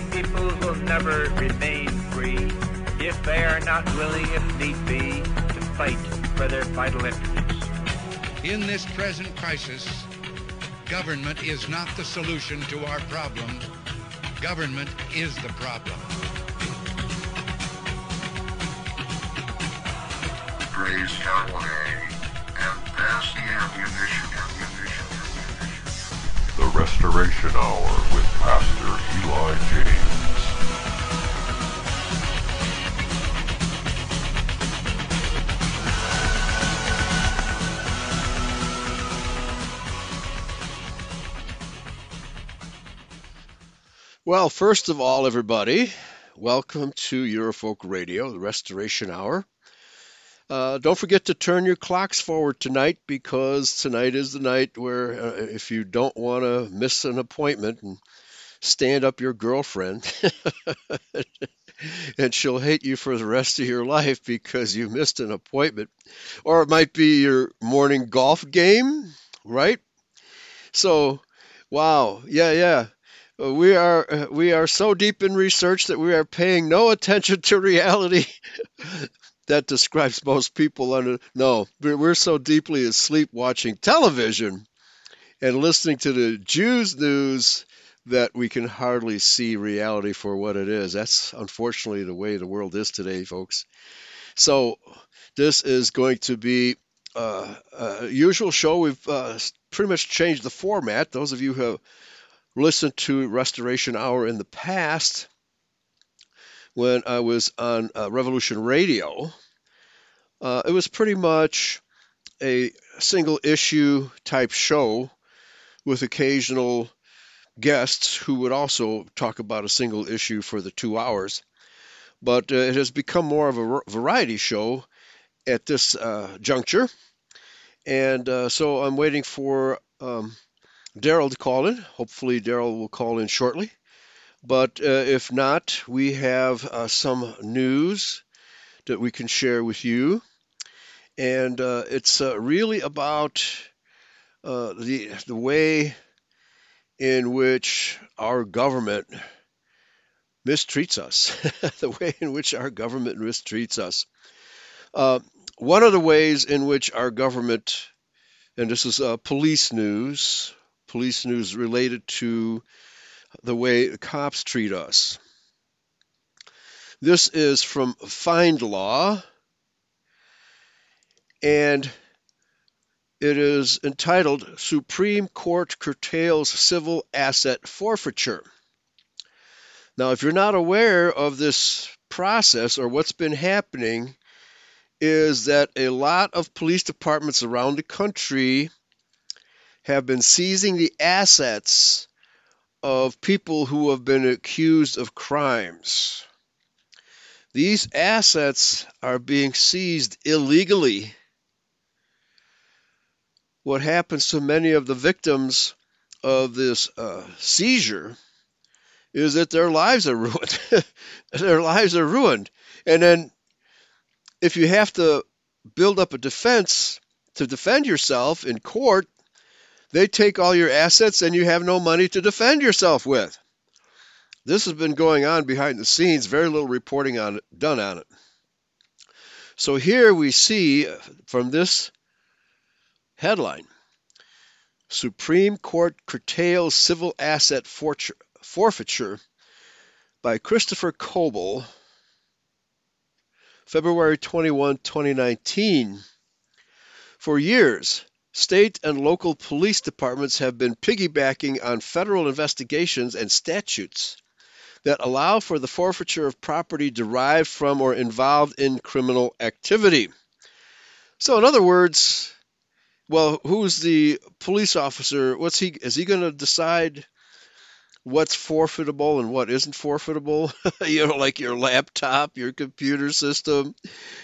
Many people will never remain free if they are not willing, if need be, to fight for their vital interests. In this present crisis, government is not the solution to our problem. Government is the problem. Praise Yahweh and pass the ammunition. ammunition, ammunition. The Restoration Hour with Pastor Eli James. Well, first of all, everybody, welcome to Eurofolk Radio, the Restoration Hour. Uh, don't forget to turn your clocks forward tonight because tonight is the night where, uh, if you don't want to miss an appointment and stand up your girlfriend, and she'll hate you for the rest of your life because you missed an appointment. Or it might be your morning golf game, right? So, wow, yeah, yeah. Uh, we are uh, we are so deep in research that we are paying no attention to reality. that describes most people under no we're so deeply asleep watching television and listening to the Jews news that we can hardly see reality for what it is. That's unfortunately the way the world is today, folks. So this is going to be uh, a usual show. We've uh, pretty much changed the format. Those of you who have listened to Restoration Hour in the past when I was on uh, Revolution Radio, uh, it was pretty much a single issue type show with occasional guests who would also talk about a single issue for the two hours. But uh, it has become more of a variety show at this uh, juncture. And uh, so I'm waiting for um, Daryl to call in. Hopefully, Daryl will call in shortly. But uh, if not, we have uh, some news that we can share with you. And uh, it's uh, really about uh, the, the way in which our government mistreats us, the way in which our government mistreats us. Uh, one of the ways in which our government, and this is police news, police news related to the way cops treat us. This is from FindLaw, and it is entitled Supreme Court Curtails Civil Asset Forfeiture. Now, if you're not aware of this process or what's been happening, is that a lot of police departments around the country have been seizing the assets of people who have been accused of crimes. These assets are being seized illegally. What happens to many of the victims of this uh, seizure is that their lives are ruined. their lives are ruined. And then, if you have to build up a defense to defend yourself in court, they take all your assets and you have no money to defend yourself with. This has been going on behind the scenes, very little reporting on it, done on it. So here we see from this headline Supreme Court curtails civil asset forfeiture by Christopher Coble, February 21, 2019. For years, State and local police departments have been piggybacking on federal investigations and statutes that allow for the forfeiture of property derived from or involved in criminal activity. So, in other words, well, who's the police officer? What's he? Is he going to decide what's forfeitable and what isn't forfeitable. you know, like your laptop, your computer system,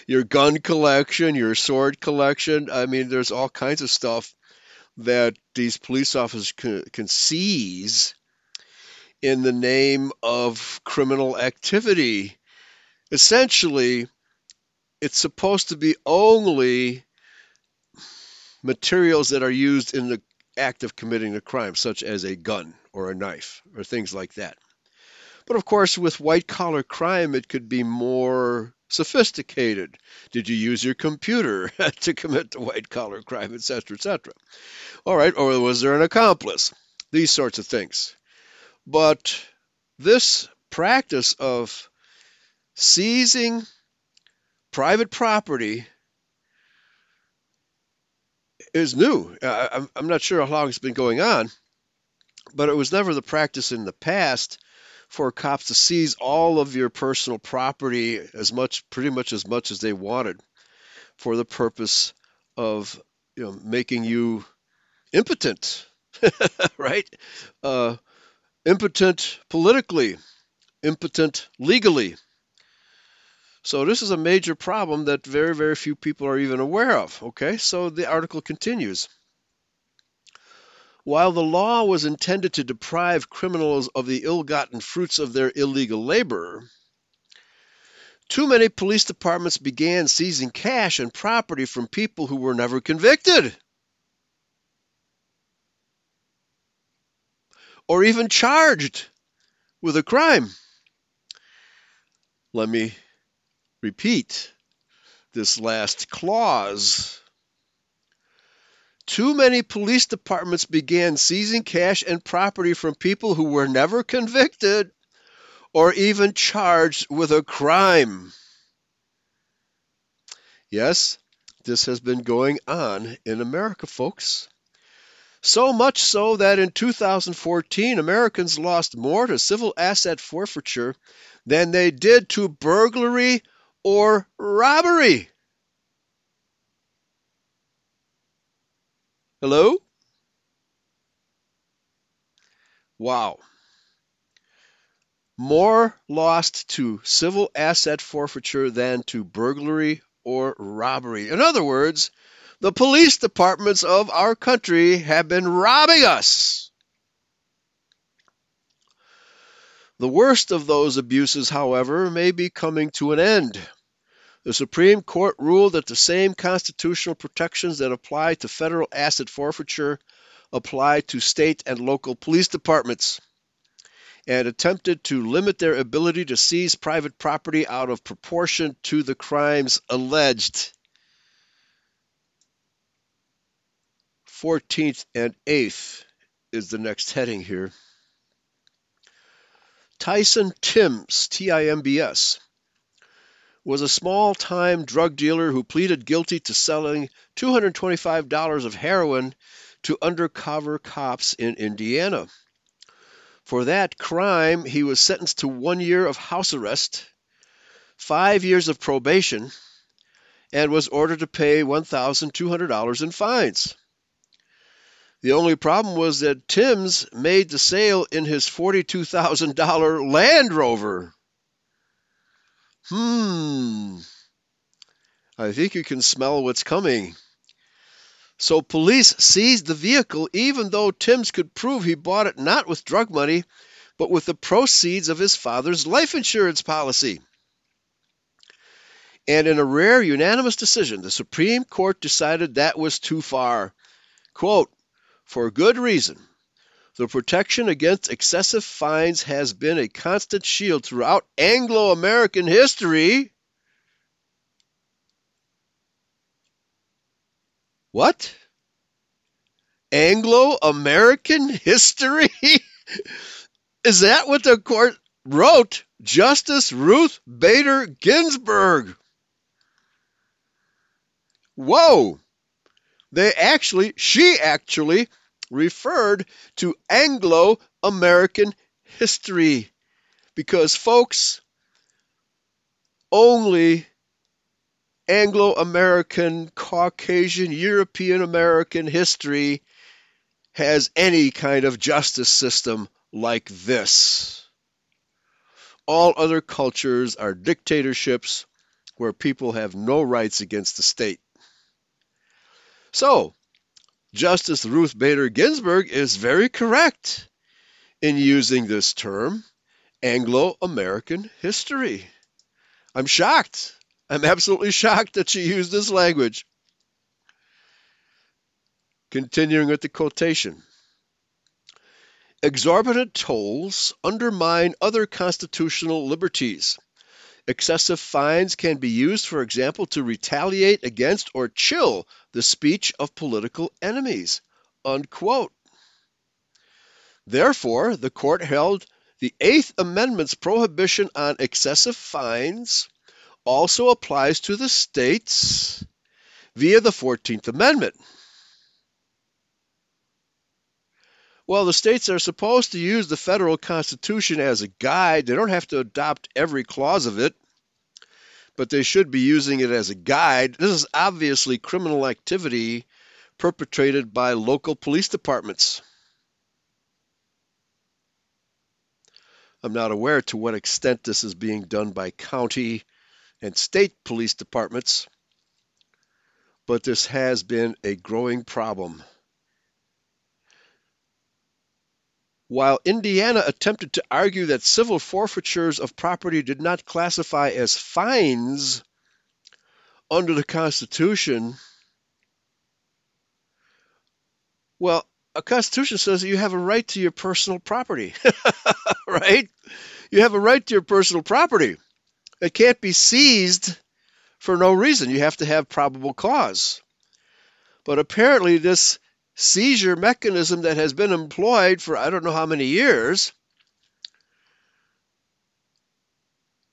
your gun collection, your sword collection. I mean, there's all kinds of stuff that these police officers can, can seize in the name of criminal activity. Essentially, it's supposed to be only materials that are used in the act of committing a crime, such as a gun or a knife or things like that. But of course, with white collar crime, it could be more sophisticated. Did you use your computer to commit the white collar crime, etc., etc.? All right, or was there an accomplice? These sorts of things. But this practice of seizing private property is new. I, am not sure how long it's been going on, but it was never the practice in the past for cops to seize all of your personal property as much, pretty much as much as they wanted, for the purpose of you know making you impotent, right? Uh, impotent politically, impotent legally. So this is a major problem that very, very few people are even aware of. Okay, so the article continues. While the law was intended to deprive criminals of the ill gotten fruits of their illegal labor, too many police departments began seizing cash and property from people who were never convicted or even charged with a crime. Let me repeat this last clause. Too many police departments began seizing cash and property from people who were never convicted or even charged with a crime. Yes, this has been going on in America, folks. So much so that in 2014, Americans lost more to civil asset forfeiture than they did to burglary or robbery. Hello? Wow. More lost to civil asset forfeiture than to burglary or robbery. In other words, the police departments of our country have been robbing us. The worst of those abuses, however, may be coming to an end. The Supreme Court ruled that the same constitutional protections that apply to federal asset forfeiture apply to state and local police departments and attempted to limit their ability to seize private property out of proportion to the crimes alleged. 14th and 8th is the next heading here. Tyson Timbs, T I M B S, was a small time drug dealer who pleaded guilty to selling $225 of heroin to undercover cops in Indiana. For that crime, he was sentenced to one year of house arrest, five years of probation, and was ordered to pay $1,200 in fines. The only problem was that Timbs made the sale in his $42,000 Land Rover. Hmm. I think you can smell what's coming. So police seized the vehicle even though Timbs could prove he bought it not with drug money, but with the proceeds of his father's life insurance policy. And in a rare unanimous decision, the Supreme Court decided that was too far. Quote, for good reason. The protection against excessive fines has been a constant shield throughout Anglo American history. What? Anglo American history? Is that what the court wrote? Justice Ruth Bader Ginsburg. Whoa! They actually, she actually referred to Anglo American history. Because, folks, only Anglo American, Caucasian, European American history has any kind of justice system like this. All other cultures are dictatorships where people have no rights against the state. So, Justice Ruth Bader Ginsburg is very correct in using this term, Anglo American history. I'm shocked. I'm absolutely shocked that she used this language. Continuing with the quotation. Exorbitant tolls undermine other constitutional liberties. Excessive fines can be used, for example, to retaliate against or chill the speech of political enemies. Unquote. Therefore, the court held the Eighth Amendment's prohibition on excessive fines also applies to the states via the 14th Amendment. Well, the states are supposed to use the federal constitution as a guide. They don't have to adopt every clause of it, but they should be using it as a guide. This is obviously criminal activity perpetrated by local police departments. I'm not aware to what extent this is being done by county and state police departments, but this has been a growing problem. While Indiana attempted to argue that civil forfeitures of property did not classify as fines under the Constitution, well, a Constitution says that you have a right to your personal property, right? You have a right to your personal property. It can't be seized for no reason. You have to have probable cause. But apparently, this seizure mechanism that has been employed for I don't know how many years,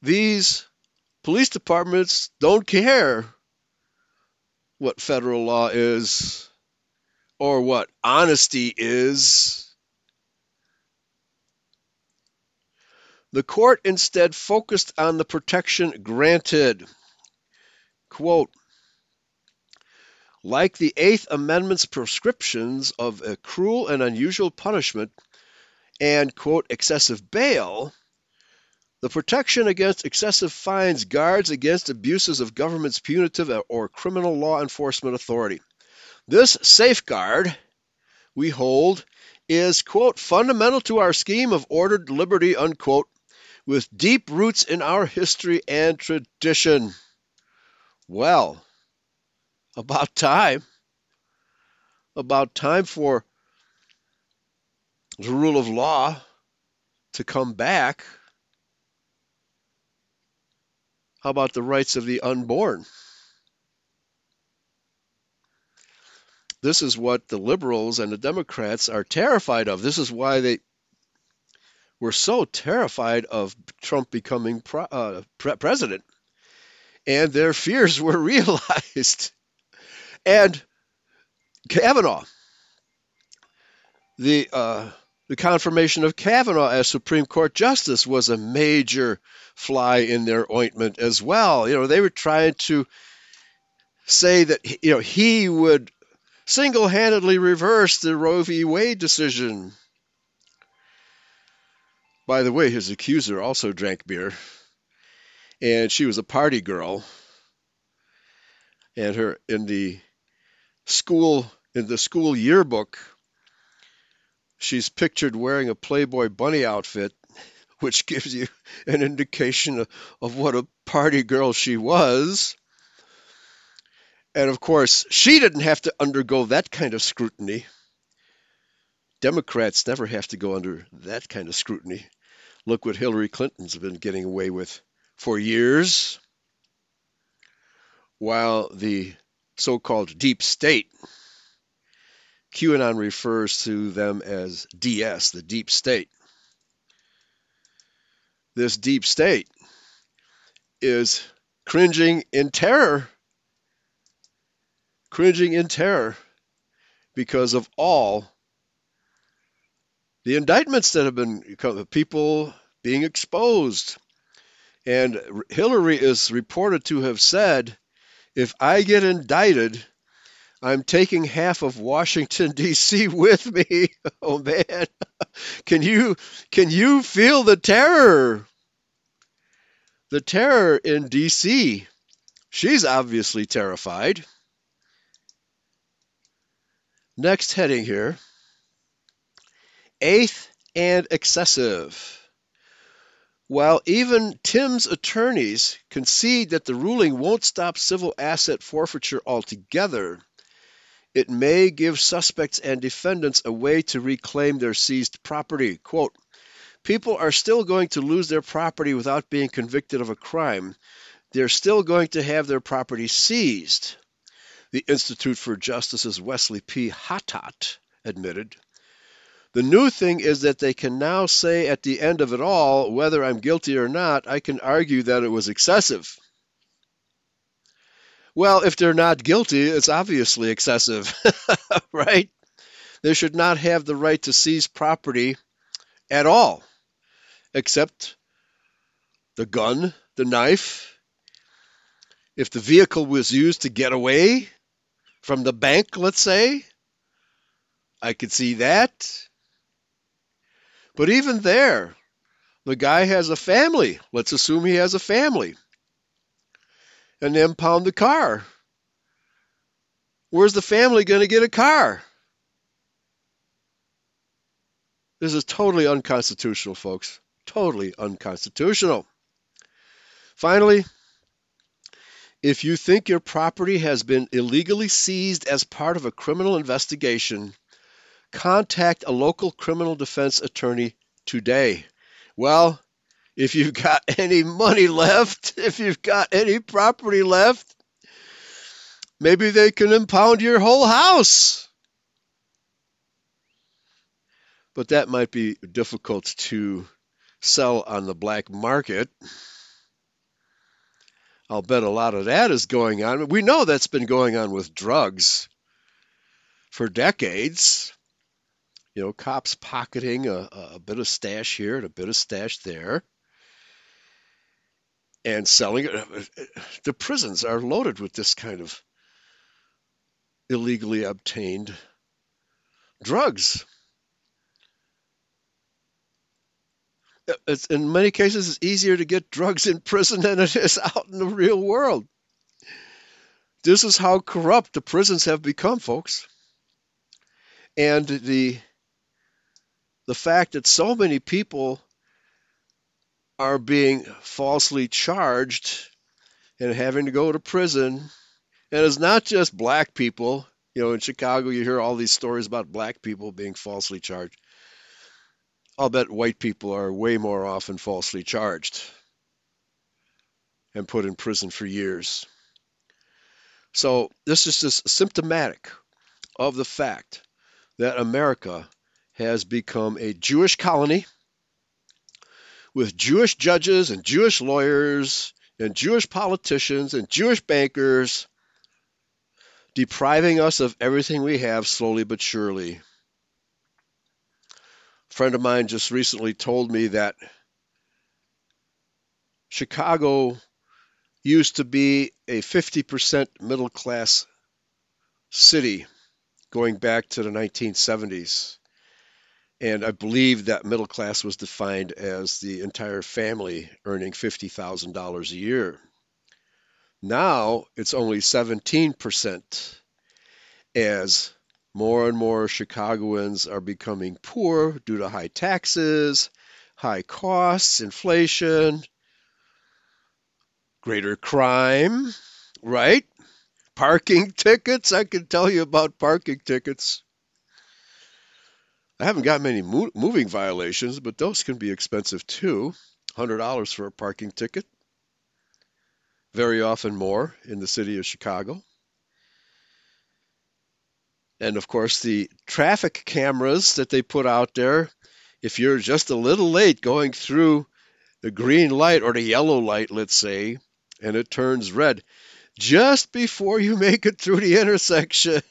these police departments don't care what federal law is or what honesty is. The court instead focused on the protection granted. Quote, like the Eighth Amendment's prescriptions of a cruel and unusual punishment and, quote, excessive bail, the protection against excessive fines guards against abuses of government's punitive or criminal law enforcement authority. This safeguard, we hold, is, quote, fundamental to our scheme of ordered liberty, unquote, with deep roots in our history and tradition. Well, about time. About time for the rule of law to come back. How about the rights of the unborn? This is what the liberals and the Democrats are terrified of. This is why they were so terrified of Trump becoming uh, president. And their fears were realized. And Kavanaugh, the uh, the confirmation of Kavanaugh as Supreme Court justice was a major fly in their ointment as well. You know, they were trying to say that you know he would single-handedly reverse the Roe v. Wade decision. By the way, his accuser also drank beer, and she was a party girl. And her in the school in the school yearbook, she's pictured wearing a Playboy bunny outfit, which gives you an indication of, of what a party girl she was. And of course, she didn't have to undergo that kind of scrutiny. Democrats never have to go under that kind of scrutiny. Look what Hillary Clinton's been getting away with for years, while the so called deep state. QAnon refers to them as DS, the deep state. This deep state is cringing in terror, cringing in terror because of all the indictments that have been people being exposed. And Hillary is reported to have said if I get indicted, I'm taking half of Washington D.C. with me. Oh man, can you can you feel the terror? The terror in D.C. She's obviously terrified. Next heading here. Eighth and excessive. While even Timbs' attorneys concede that the ruling won't stop civil asset forfeiture altogether, it may give suspects and defendants a way to reclaim their seized property. Quote, People are still going to lose their property without being convicted of a crime. They're still going to have their property seized, the Institute for Justice's Wesley P. Hottot admitted. The new thing is that they can now say at the end of it all, whether I'm guilty or not, I can argue that it was excessive. Well, if they're not guilty, it's obviously excessive, right? They should not have the right to seize property at all, except the gun, the knife. If the vehicle was used to get away from the bank, let's say, I could see that. But even there, the guy has a family. Let's assume he has a family. And they impound the car. Where's the family going to get a car? This is totally unconstitutional, folks. Totally unconstitutional. Finally, if you think your property has been illegally seized as part of a criminal investigation, contact a local criminal defense attorney today. Well, if you've got any money left, if you've got any property left, maybe they can impound your whole house. But that might be difficult to sell on the black market. I'll bet a lot of that is going on. We know that's been going on with drugs for decades you know, cops pocketing a, a bit of stash here and a bit of stash there and selling it. Uh, uh, the prisons are loaded with this kind of illegally obtained drugs. Uh, it's, in many cases, it's easier to get drugs in prison than it is out in the real world. This is how corrupt the prisons have become, folks. And the the fact that so many people are being falsely charged and having to go to prison. And it's not just black people. You know, in Chicago, you hear all these stories about black people being falsely charged. I'll bet white people are way more often falsely charged and put in prison for years. So, this is just symptomatic of the fact that America has become a Jewish colony with Jewish judges and Jewish lawyers and Jewish politicians and Jewish bankers depriving us of everything we have slowly but surely. A friend of mine just recently told me that Chicago used to be a 50% middle class city going back to the 1970s. And I believe that middle class was defined as the entire family earning $50,000 a year. Now it's only 17% as more and more Chicagoans are becoming poor due to high taxes, high costs, inflation, greater crime, right? Parking tickets. I can tell you about parking tickets. I haven't got many mo- moving violations, but those can be expensive too. $100 for a parking ticket. Very often more in the city of Chicago. And of course, the traffic cameras that they put out there, if you're just a little late going through the green light or the yellow light, let's say, and it turns red, just before you make it through the intersection,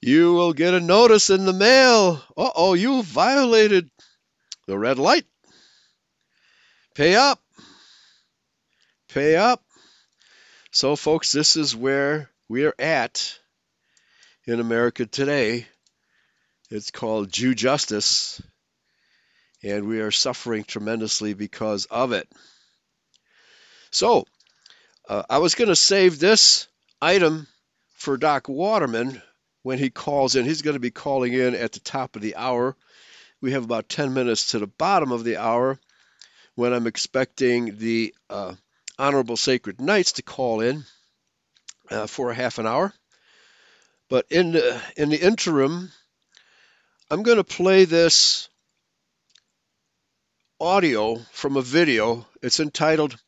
you will get a notice in the mail. Uh oh, you violated the red light. Pay up. Pay up. So, folks, this is where we are at in America today. It's called Jew justice, and we are suffering tremendously because of it. So, uh, I was going to save this item for Doc Waterman when he calls in. He's going to be calling in at the top of the hour. We have about 10 minutes to the bottom of the hour when I'm expecting the uh, Honorable Sacred Knights to call in uh, for a half an hour. But in the, in the interim, I'm going to play this audio from a video. It's entitled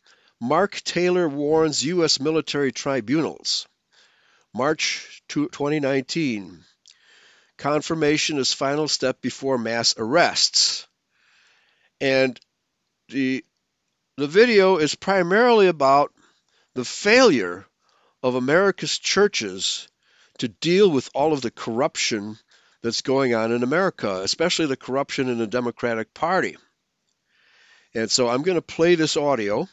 Mark Taylor Warns U.S. Military Tribunals, March 2019. Confirmation is final step before mass arrests. And the, the video is primarily about the failure of America's churches to deal with all of the corruption that's going on in America, especially the corruption in the Democratic Party. And so I'm going to play this audio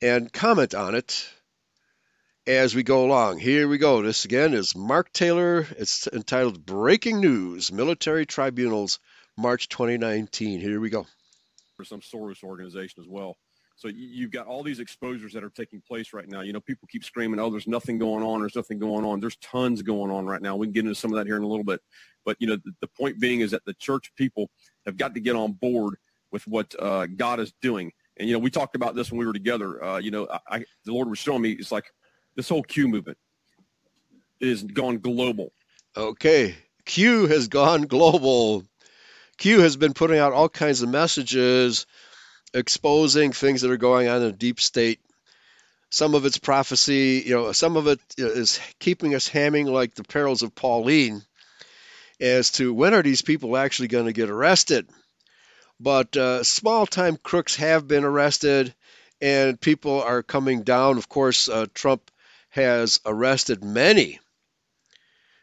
and comment on it as we go along. Here we go. This again is Mark Taylor. It's entitled Breaking News Military Tribunals, March 2019. Here we go. For some Soros organization as well. So you've got all these exposures that are taking place right now. You know, people keep screaming, "Oh, there's nothing going on. There's nothing going on." There's tons going on right now. We can get into some of that here in a little bit. But you know, the, the point being is that the church people have got to get on board with what uh, God is doing. And you know, we talked about this when we were together. Uh, you know, I, I, the Lord was showing me it's like this whole Q movement is gone global. Okay, Q has gone global. Q has been putting out all kinds of messages exposing things that are going on in the deep state. Some of it's prophecy, you know, some of it is keeping us hamming like the perils of Pauline as to when are these people actually going to get arrested. But uh, small time crooks have been arrested and people are coming down. Of course, uh, Trump has arrested many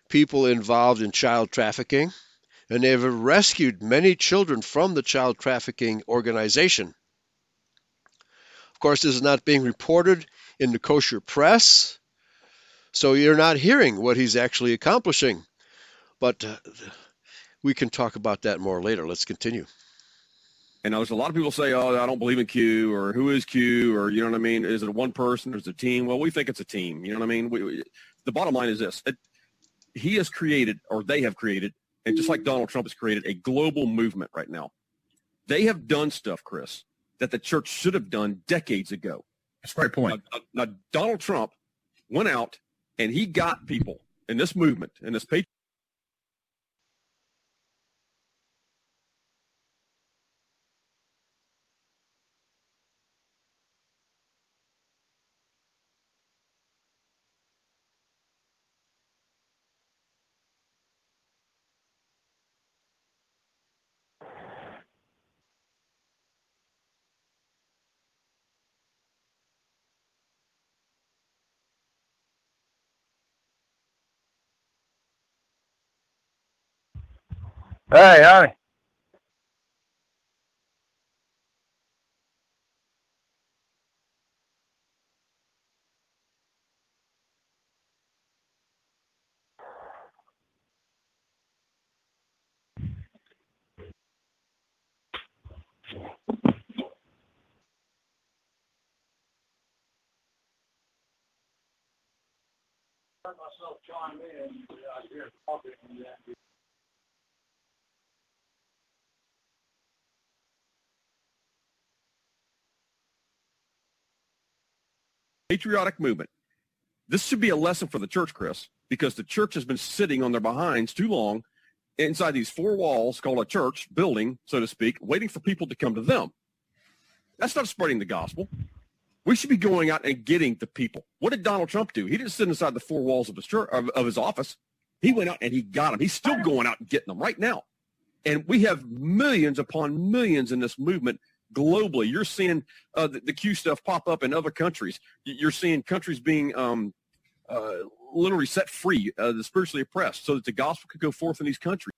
people involved in child trafficking, and they have rescued many children from the child trafficking organization. Of course, this is not being reported in the kosher press, so you're not hearing what he's actually accomplishing. But uh, we can talk about that more later. Let's continue. And there's a lot of people say, "Oh, I don't believe in Q," or "Who is Q?" or you know what I mean? Is it a one person or is it a team? Well, we think it's a team. You know what I mean? We, we, the bottom line is this: it, he has created, or they have created, and just like Donald Trump has created, a global movement right now. They have done stuff, Chris, that the church should have done decades ago. That's a great point. Now, now, Donald Trump went out and he got people in this movement, in this patriot Hey, honey. myself chime in. I hear talking and patriotic movement. This should be a lesson for the church, Chris, because the church has been sitting on their behinds too long inside these four walls called a church building, so to speak, waiting for people to come to them. That's not spreading the gospel. We should be going out and getting the people. What did Donald Trump do? He didn't sit inside the four walls of his church of, of his office. He went out and he got them. He's still going out and getting them right now. And we have millions upon millions in this movement globally. You're seeing uh, the, the, Q stuff pop up in other countries. You're seeing countries being um, uh, literally set free, uh, the spiritually oppressed, so that the gospel could go forth in these countries.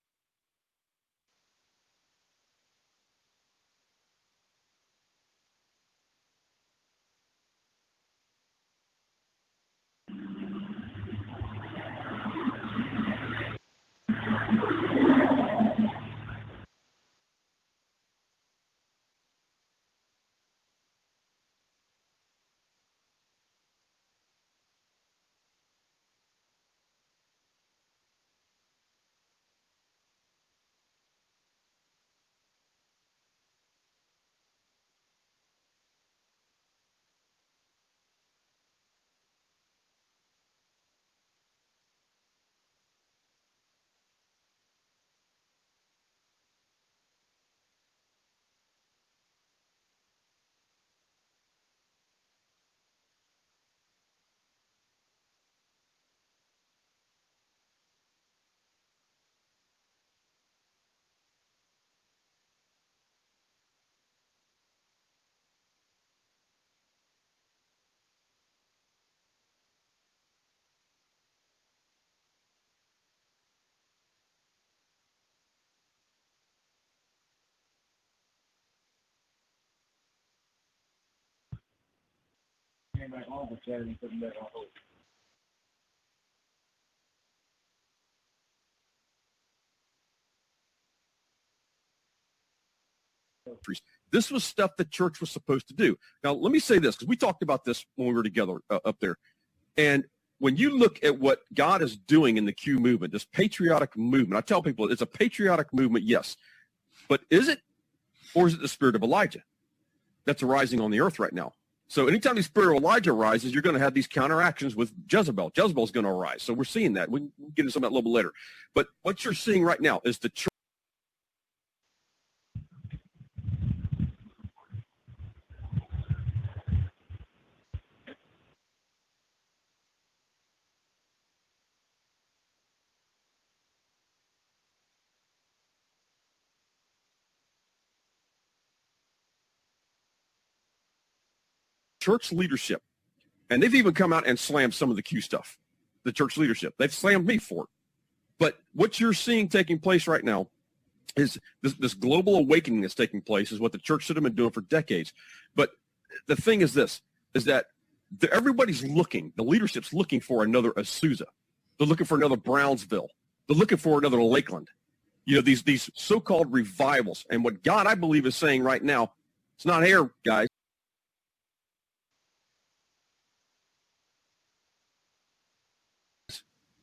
Came back home for Saturday and put him back on hold. This was stuff the church was supposed to do. Now, let me say this because we talked about this when we were together uh, up there. And when you look at what God is doing in the Q movement, this patriotic movement, I tell people it's a patriotic movement, yes. But is it, or is it the spirit of Elijah that's arising on the earth right now? So anytime the spirit of Elijah rises, you're going to have these counteractions with Jezebel. Jezebel's going to arise. So we're seeing that. We can get into some of that a little bit later. But what you're seeing right now is the church. Church leadership, and they've even come out and slammed some of the Q stuff, the church leadership. They've slammed me for it. But what you're seeing taking place right now is this, this global awakening that's taking place is what the church should have been doing for decades. But the thing is this, is that the, everybody's looking, the leadership's looking for another Azusa. They're looking for another Brownsville. They're looking for another Lakeland. You know, these, these so-called revivals. And what God, I believe, is saying right now, it's not here, guys.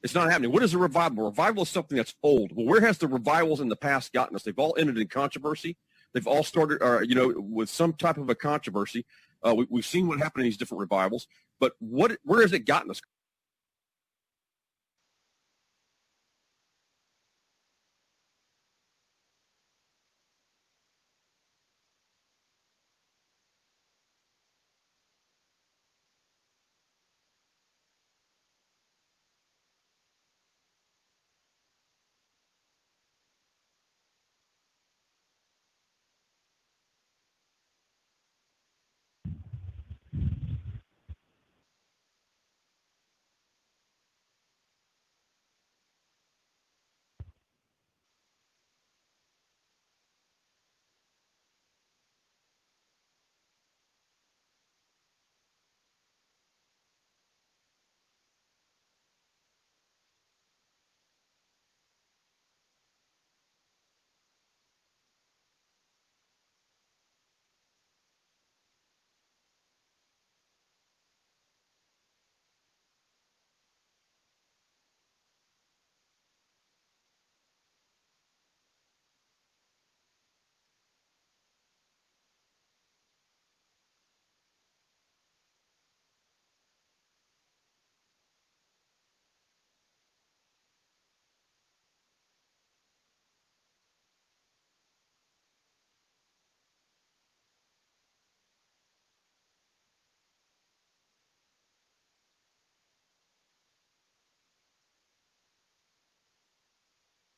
It's not happening. What is a revival? Revival is something that's old. Well, where has the revivals in the past gotten us? They've all ended in controversy. They've all started, uh, you know, with some type of a controversy. Uh, we, we've seen what happened in these different revivals. But what, where has it gotten us?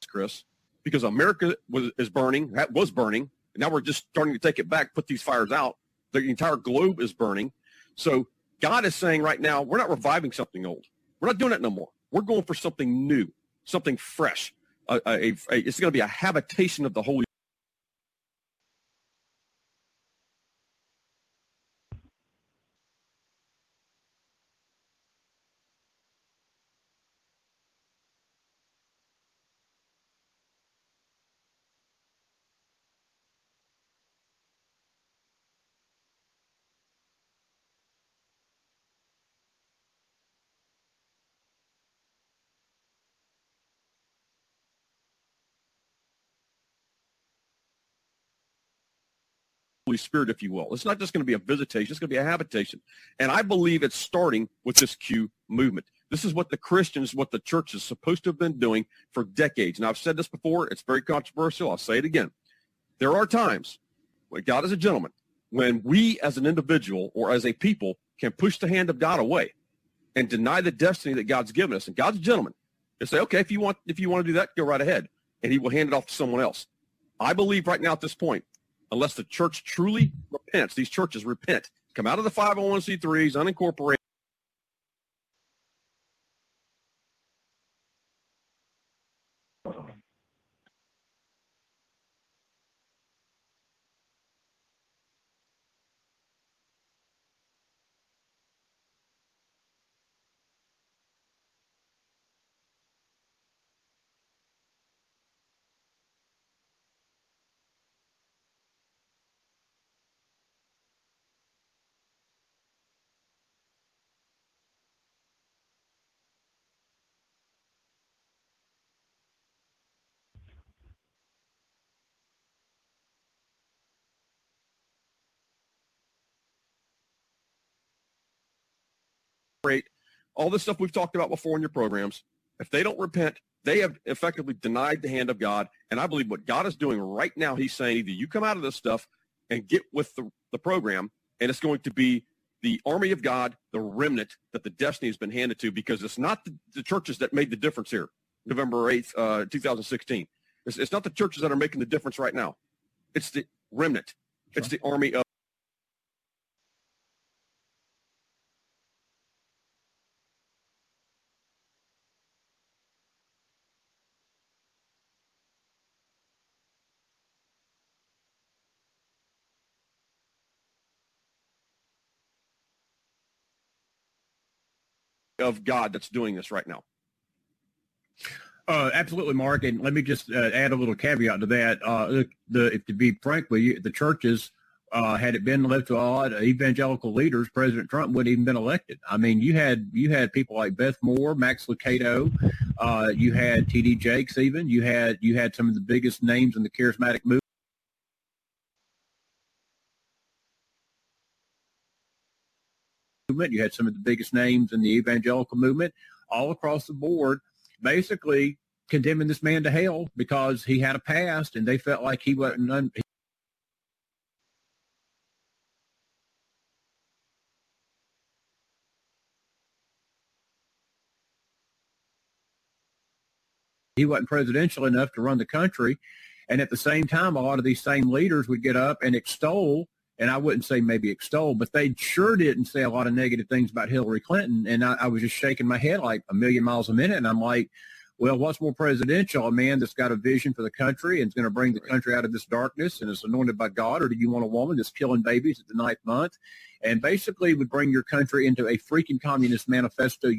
Chris, because America was is burning, that was burning, and now we're just starting to take it back, put these fires out. The entire globe is burning. So God is saying right now, we're not reviving something old. We're not doing it no more. We're going for something new, something fresh. A, a, it's going to be a habitation of the Holy Holy Spirit, if you will. It's not just going to be a visitation, it's going to be a habitation. And I believe it's starting with this Q movement. This is what the Christians, what the church is supposed to have been doing for decades. And I've said this before, it's very controversial. I'll say it again. There are times, when God is a gentleman, when we as an individual or as a people can push the hand of God away and deny the destiny that God's given us. And God's a gentleman. And say, okay, if you want, if you want to do that, go right ahead. And he will hand it off to someone else. I believe right now at this point, unless the church truly repents. These churches repent, come out of the 501c3s, unincorporated. Rate, all this stuff we've talked about before in your programs, if they don't repent, they have effectively denied the hand of God. And I believe what God is doing right now, he's saying either you come out of this stuff and get with the, the program, and it's going to be the army of God, the remnant that the destiny has been handed to, because it's not the, the churches that made the difference here, November 8th, uh, 2016. It's, it's not the churches that are making the difference right now. It's the remnant. It's the army of of God that's doing this right now. Uh, absolutely, Mark. And let me just uh, add a little caveat to that. Uh, the, if to be frank with you, the churches, uh, had it been left to evangelical leaders, President Trump wouldn't even been elected. I mean, you had you had people like Beth Moore, Max Lucado, uh, you had T.D. Jakes, even you had you had some of the biggest names in the charismatic movement. You had some of the biggest names in the evangelical movement all across the board, basically condemning this man to hell because he had a past and they felt like he wasn't un- he wasn't presidential enough to run the country. And at the same time, a lot of these same leaders would get up and extol, and I wouldn't say maybe extol, but they sure didn't say a lot of negative things about Hillary Clinton. And I, I was just shaking my head like a million miles a minute. And I'm like, well, what's more presidential? A man that's got a vision for the country and is going to bring the country out of this darkness and is anointed by God, or do you want a woman that's killing babies at the ninth month and basically would bring your country into a freaking communist manifesto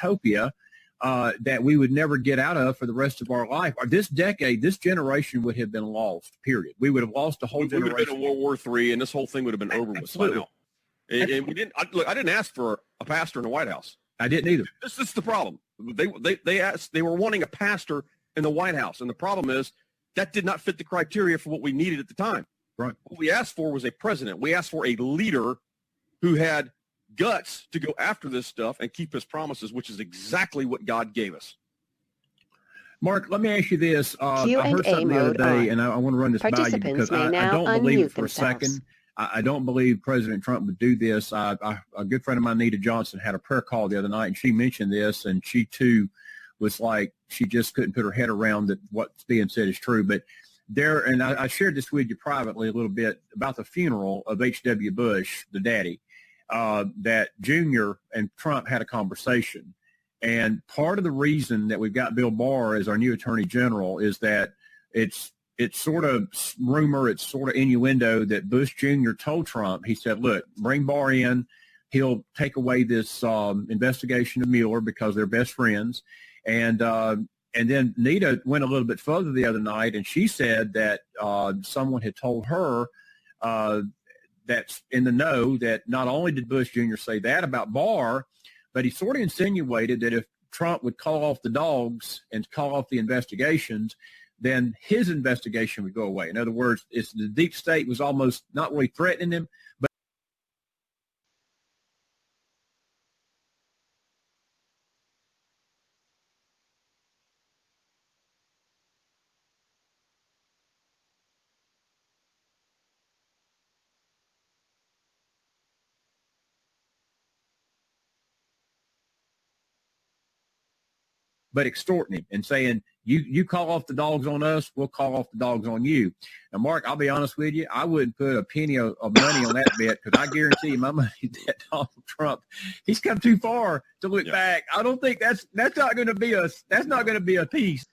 utopia uh, that we would never get out of for the rest of our life. Or this decade, this generation would have been lost. Period. We would have lost a whole we, we would have generation. been in World War Three, and this whole thing would have been over with by now. And, and we didn't. I, look, I didn't ask for a pastor in the White House. I didn't either. This, this is the problem. They they they asked. They were wanting a pastor in the White House, and the problem is that did not fit the criteria for what we needed at the time. Right. What we asked for was a president. We asked for a leader who had guts to go after this stuff and keep his promises, which is exactly what God gave us. Mark, let me ask you this. Uh, Q I heard something the other day, and I, I want to run this by you because I, I don't believe it for a second. I, I don't believe President Trump would do this. I, I, a good friend of mine, Nita Johnson, had a prayer call the other night, and she mentioned this, and she too was like she just couldn't put her head around that what's being said is true. But there, and I, I shared this with you privately a little bit about the funeral of H.W. Bush, the daddy, uh, that Junior and Trump had a conversation. And part of the reason that we've got Bill Barr as our new attorney general is that it's it's sort of rumor, it's sort of innuendo that Bush Jr. told Trump, he said, look, bring Barr in. He'll take away this um, investigation of Mueller because they're best friends. And uh, and then Nita went a little bit further the other night, and she said that uh, someone had told her uh, that's in the know that not only did Bush Jr. say that about Barr, but he sort of insinuated that if Trump would call off the dogs and call off the investigations, then his investigation would go away. In other words, it's the deep state was almost not really threatening him, but but extorting him and saying, you, you call off the dogs on us, we'll call off the dogs on you. Now, Mark, I'll be honest with you, I wouldn't put a penny of, of money on that bet because I guarantee you my money that Donald Trump, he's come too far to look Yeah. back. I don't think that's that's not going to be a that's not going to be a peace.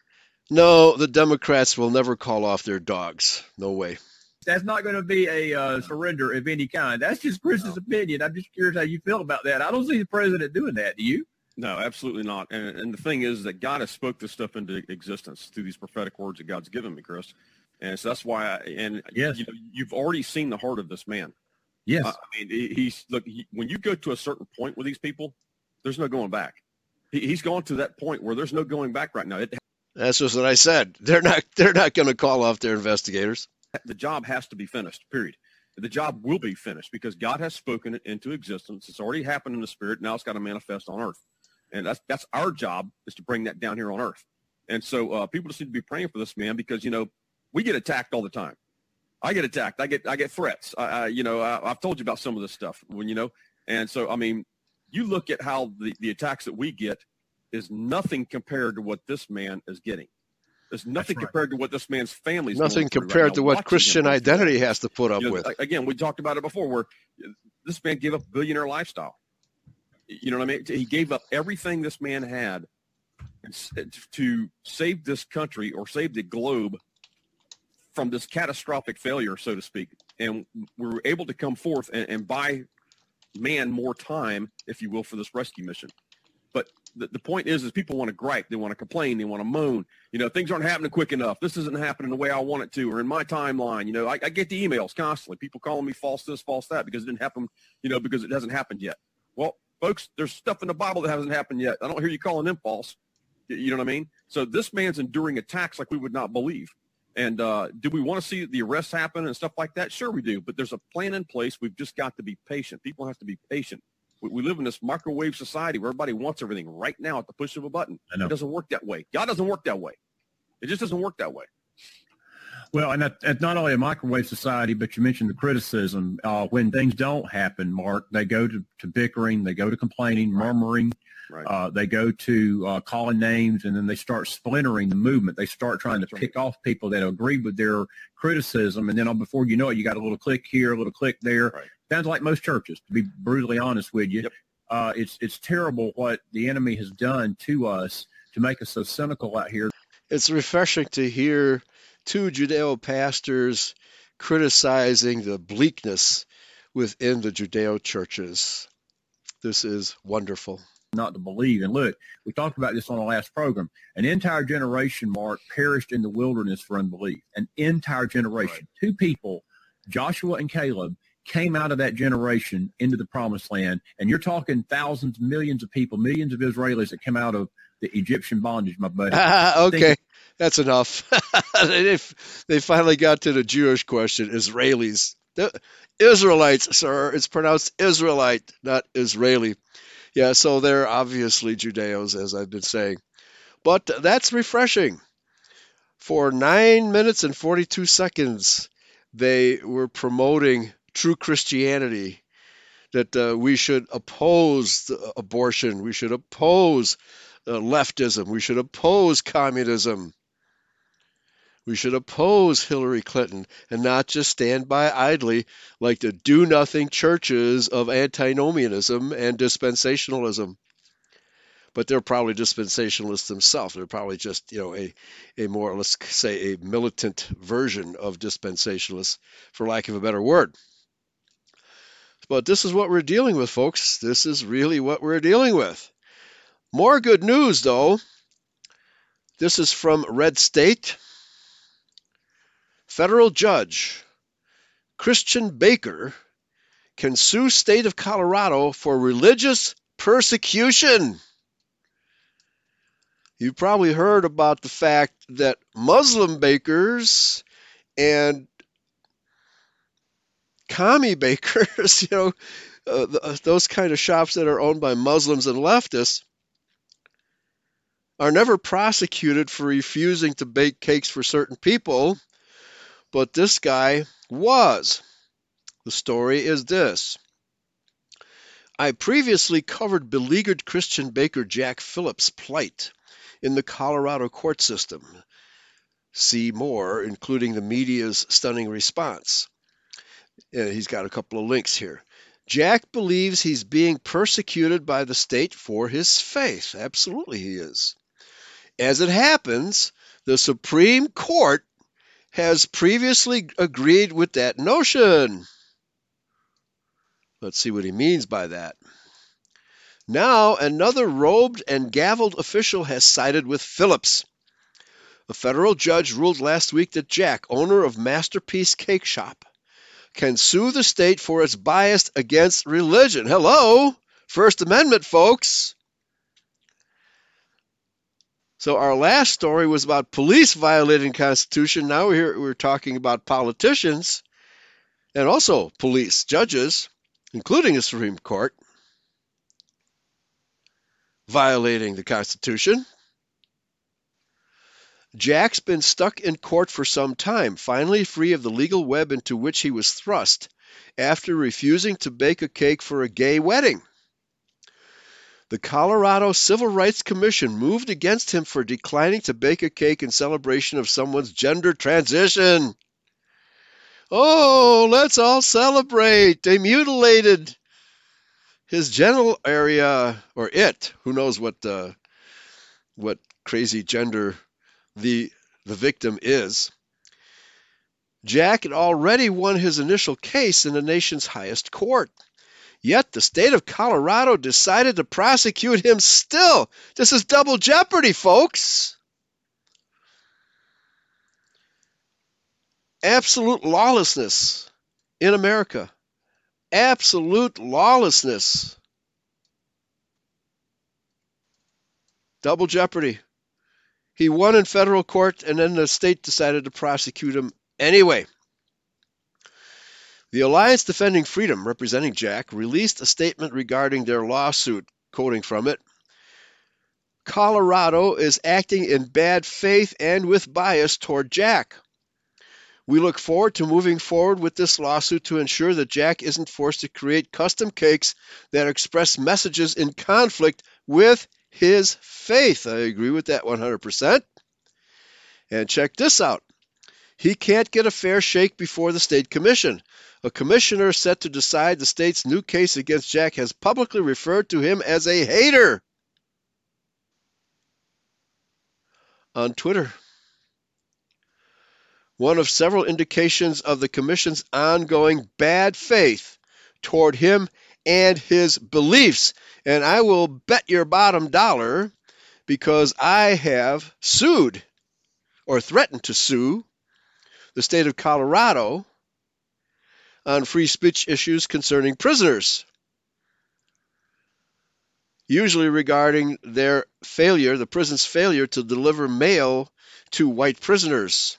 No, the Democrats will never call off their dogs. No way. That's not going to be a uh, surrender of any kind. That's just Chris's opinion. I'm just curious how you feel about that. I don't see the president doing that. Do you? No, absolutely not. And, and the thing is that God has spoke this stuff into existence through these prophetic words that God's given me, Chris. And so that's why, I, and Yes. you know, you've already seen the heart of this man. Yes. I I mean, he's look. He, when you go to a certain point with these people, there's no going back. He, he's gone to that point where there's no going back right now. It, That's just what I said. They're not. They're not going to call off their investigators. the job has to be finished. Period. The job will be finished because God has spoken it into existence. It's already happened in the spirit. Now it's got to manifest on earth, and that's that's our job is to bring that down here on earth. And so uh, people just need to be praying for this man because you know we get attacked all the time. I get attacked. I get I get threats. I, I you know I, I've told you about some of this stuff when you know, and so I mean, you look at how the the attacks that we get is nothing compared to what this man is getting. There's nothing right. compared to what this man's family. Nothing compared to what Christian identity has to put up You know, with. Again, we talked about it before, where this man gave up billionaire lifestyle. You know what I mean? He gave up everything this man had to save this country or save the globe from this catastrophic failure, so to speak. And we were able to come forth and, and buy man more time, if you will, for this rescue mission. But the, the point is, is people want to gripe, they want to complain, they want to moan. You know, things aren't happening quick enough. This isn't happening the way I want it to, or in my timeline. You know, I, I get the emails constantly, people calling me false this, false that, because it didn't happen. You know, because it hasn't happened yet. Well, folks, there's stuff in the Bible that hasn't happened yet. I don't hear you calling them false. You know what I mean? So this man's enduring attacks like we would not believe. And uh, do we want to see the arrests happen and stuff like that? Sure, we do. But there's a plan in place. We've just got to be patient. People have to be patient. We, we live in this microwave society where everybody wants everything right now at the push of a button. I know. It doesn't work that way. God doesn't work that way. It just doesn't work that way. Well, and that, that's not only a microwave society, but you mentioned the criticism. Uh, when things don't happen, Mark, they go to, to bickering, they go to complaining, murmuring, Right. uh, they go to uh, calling names, and then they start splintering the movement. They start trying That's to right. pick off people that agree with their criticism, and then uh, before you know it, you got a little click here, a little click there. Right. Sounds like most churches, to be brutally honest with you. Yep. Uh, it's it's terrible what the enemy has done to us to make us so cynical out here. It's refreshing to hear two Judeo pastors criticizing the bleakness within the Judeo churches. This is wonderful. not to believe. And look, we talked about this on the last program. An entire generation, Mark, perished in the wilderness for unbelief. An entire generation. Two people, Joshua and Caleb, came out of that generation into the promised land. And you're talking thousands, millions of people, millions of Israelis that came out of the Egyptian bondage, my buddy. okay, that's enough. they, they finally got to the Jewish question Israelis. The Israelites, sir. It's pronounced Israelite, not Israeli. Yeah, so they're obviously Judeos, as I've been saying. But that's refreshing. For nine minutes and 42 seconds, they were promoting true Christianity, that uh, we should oppose the abortion, we should oppose Uh, leftism, we should oppose communism. We should oppose Hillary Clinton and not just stand by idly like the do nothing churches of antinomianism and dispensationalism. But they're probably dispensationalists themselves. They're probably just, you know, a, a more, let's say, a militant version of dispensationalists, for lack of a better word. But this is what we're dealing with, folks. This is really what we're dealing with. More good news, though. This is from Red State. Federal judge Christian Baker can sue state of Colorado for religious persecution. You probably heard about the fact that Muslim bakers and commie bakers, you know, uh, th- those kind of shops that are owned by Muslims and leftists, are never prosecuted for refusing to bake cakes for certain people, but this guy was. The story is this. I previously covered beleaguered Christian baker Jack Phillips' plight in the Colorado court system. See more, including the media's stunning response. And he's got a couple of links here. Jack believes he's being persecuted by the state for his faith. Absolutely, he is. As it happens, the Supreme Court has previously agreed with that notion. Let's see what he means by that. Now, another robed and gavelled official has sided with Phillips. A federal judge ruled last week that Jack, owner of Masterpiece Cake Shop, can sue the state for its bias against religion. Hello, First Amendment, folks. So our last story was about police violating Constitution. Now we're we're talking about politicians and also police, judges, including the Supreme Court, violating the Constitution. Jack's been stuck in court for some time, finally free of the legal web into which he was thrust after refusing to bake a cake for a gay wedding. The Colorado Civil Rights Commission moved against him for declining to bake a cake in celebration of someone's gender transition. Oh, let's all celebrate! They mutilated his genital area, or it. Who knows what uh, what crazy gender the the victim is. Jack had already won his initial case in the nation's highest court. Yet the state of Colorado decided to prosecute him still. This is double jeopardy, folks. Absolute lawlessness in America. Absolute lawlessness. Double jeopardy. He won in federal court, and then the state decided to prosecute him anyway. The Alliance Defending Freedom, representing Jack, released a statement regarding their lawsuit, quoting from it Colorado is acting in bad faith and with bias toward Jack. We look forward to moving forward with this lawsuit to ensure that Jack isn't forced to create custom cakes that express messages in conflict with his faith. I agree with that 100%. And check this out. He can't get a fair shake before the state commission. A commissioner set to decide the state's new case against Jack has publicly referred to him as a hater on Twitter. One of several indications of the commission's ongoing bad faith toward him and his beliefs. And I will bet your bottom dollar because I have sued or threatened to sue the state of Colorado on free speech issues concerning prisoners, usually regarding their failure, the prison's failure to deliver mail to white prisoners.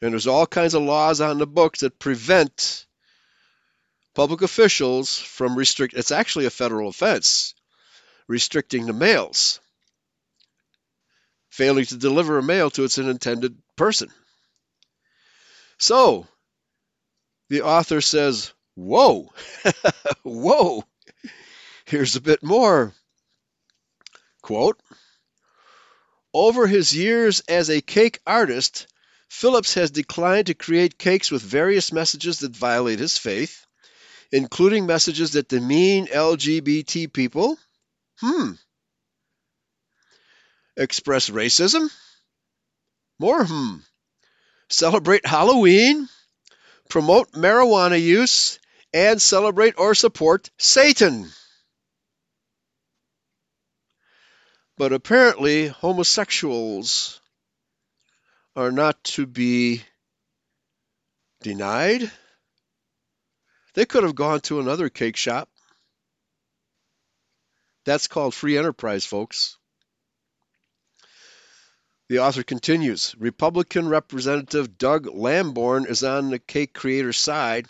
And there's all kinds of laws on the books that prevent public officials from restrict it's actually a federal offense restricting the mails failing to deliver a mail to its intended person so the author says, Whoa, whoa, here's a bit more. Quote Over his years as a cake artist, Phillips has declined to create cakes with various messages that violate his faith, including messages that demean LGBT people. Hmm. Express racism. More hmm. Celebrate Halloween promote marijuana use, and celebrate or support Satan. But apparently, homosexuals are not to be denied. They could have gone to another cake shop. That's called free enterprise, folks. The author continues Republican Representative Doug Lamborn is on the cake creator's side,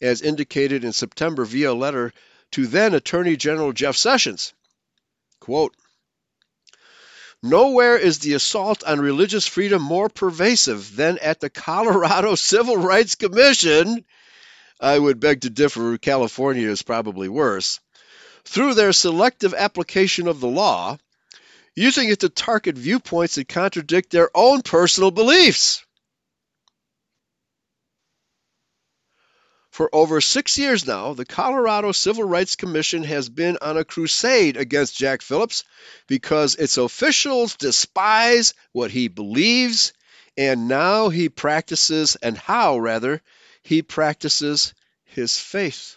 as indicated in September via letter to then Attorney General Jeff Sessions. Quote, Nowhere is the assault on religious freedom more pervasive than at the Colorado Civil Rights Commission. I would beg to differ, California is probably worse. Through their selective application of the law, using it to target viewpoints that contradict their own personal beliefs. For over six years now, the Colorado Civil Rights Commission has been on a crusade against Jack Phillips because its officials despise what he believes and now he practices, and how rather, he practices his faith.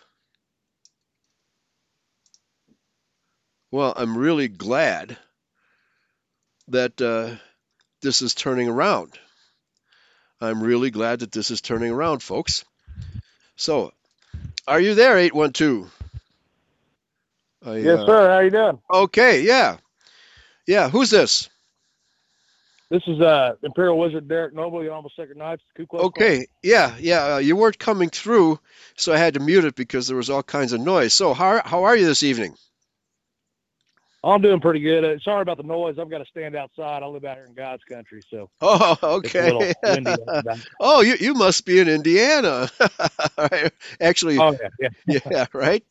Well, I'm really glad that uh, this is turning around. I'm really glad that this is turning around, folks. So, are you there, 812? I, yes, uh, sir. How you doing? Okay, yeah. Yeah, who's this? This is uh Imperial Wizard Derek Noble, the Honorable Sacred Knights, Ku Klux Klan. Okay, yeah, yeah. Uh, you weren't coming through, so I had to mute it because there was all kinds of noise. So how how are you this evening? I'm doing pretty good. Uh, sorry about the noise. I've got to stand outside. I live out here in God's country, so Oh, it's a little okay. oh, you you must be in Indiana. Actually, oh yeah, yeah. yeah, right.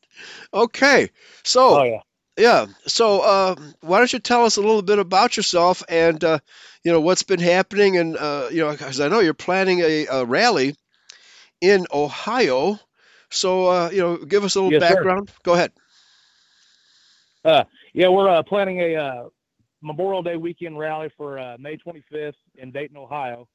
Okay, so Oh yeah. yeah, so uh, why don't you tell us a little bit about yourself and uh, you know what's been happening and uh, you know because I know you're planning a, a rally in Ohio. So uh, you know, give us a little Yes, sir. background. Go ahead. Yeah, we're uh, planning a uh, Memorial Day weekend rally for uh, May 25th in Dayton, Ohio.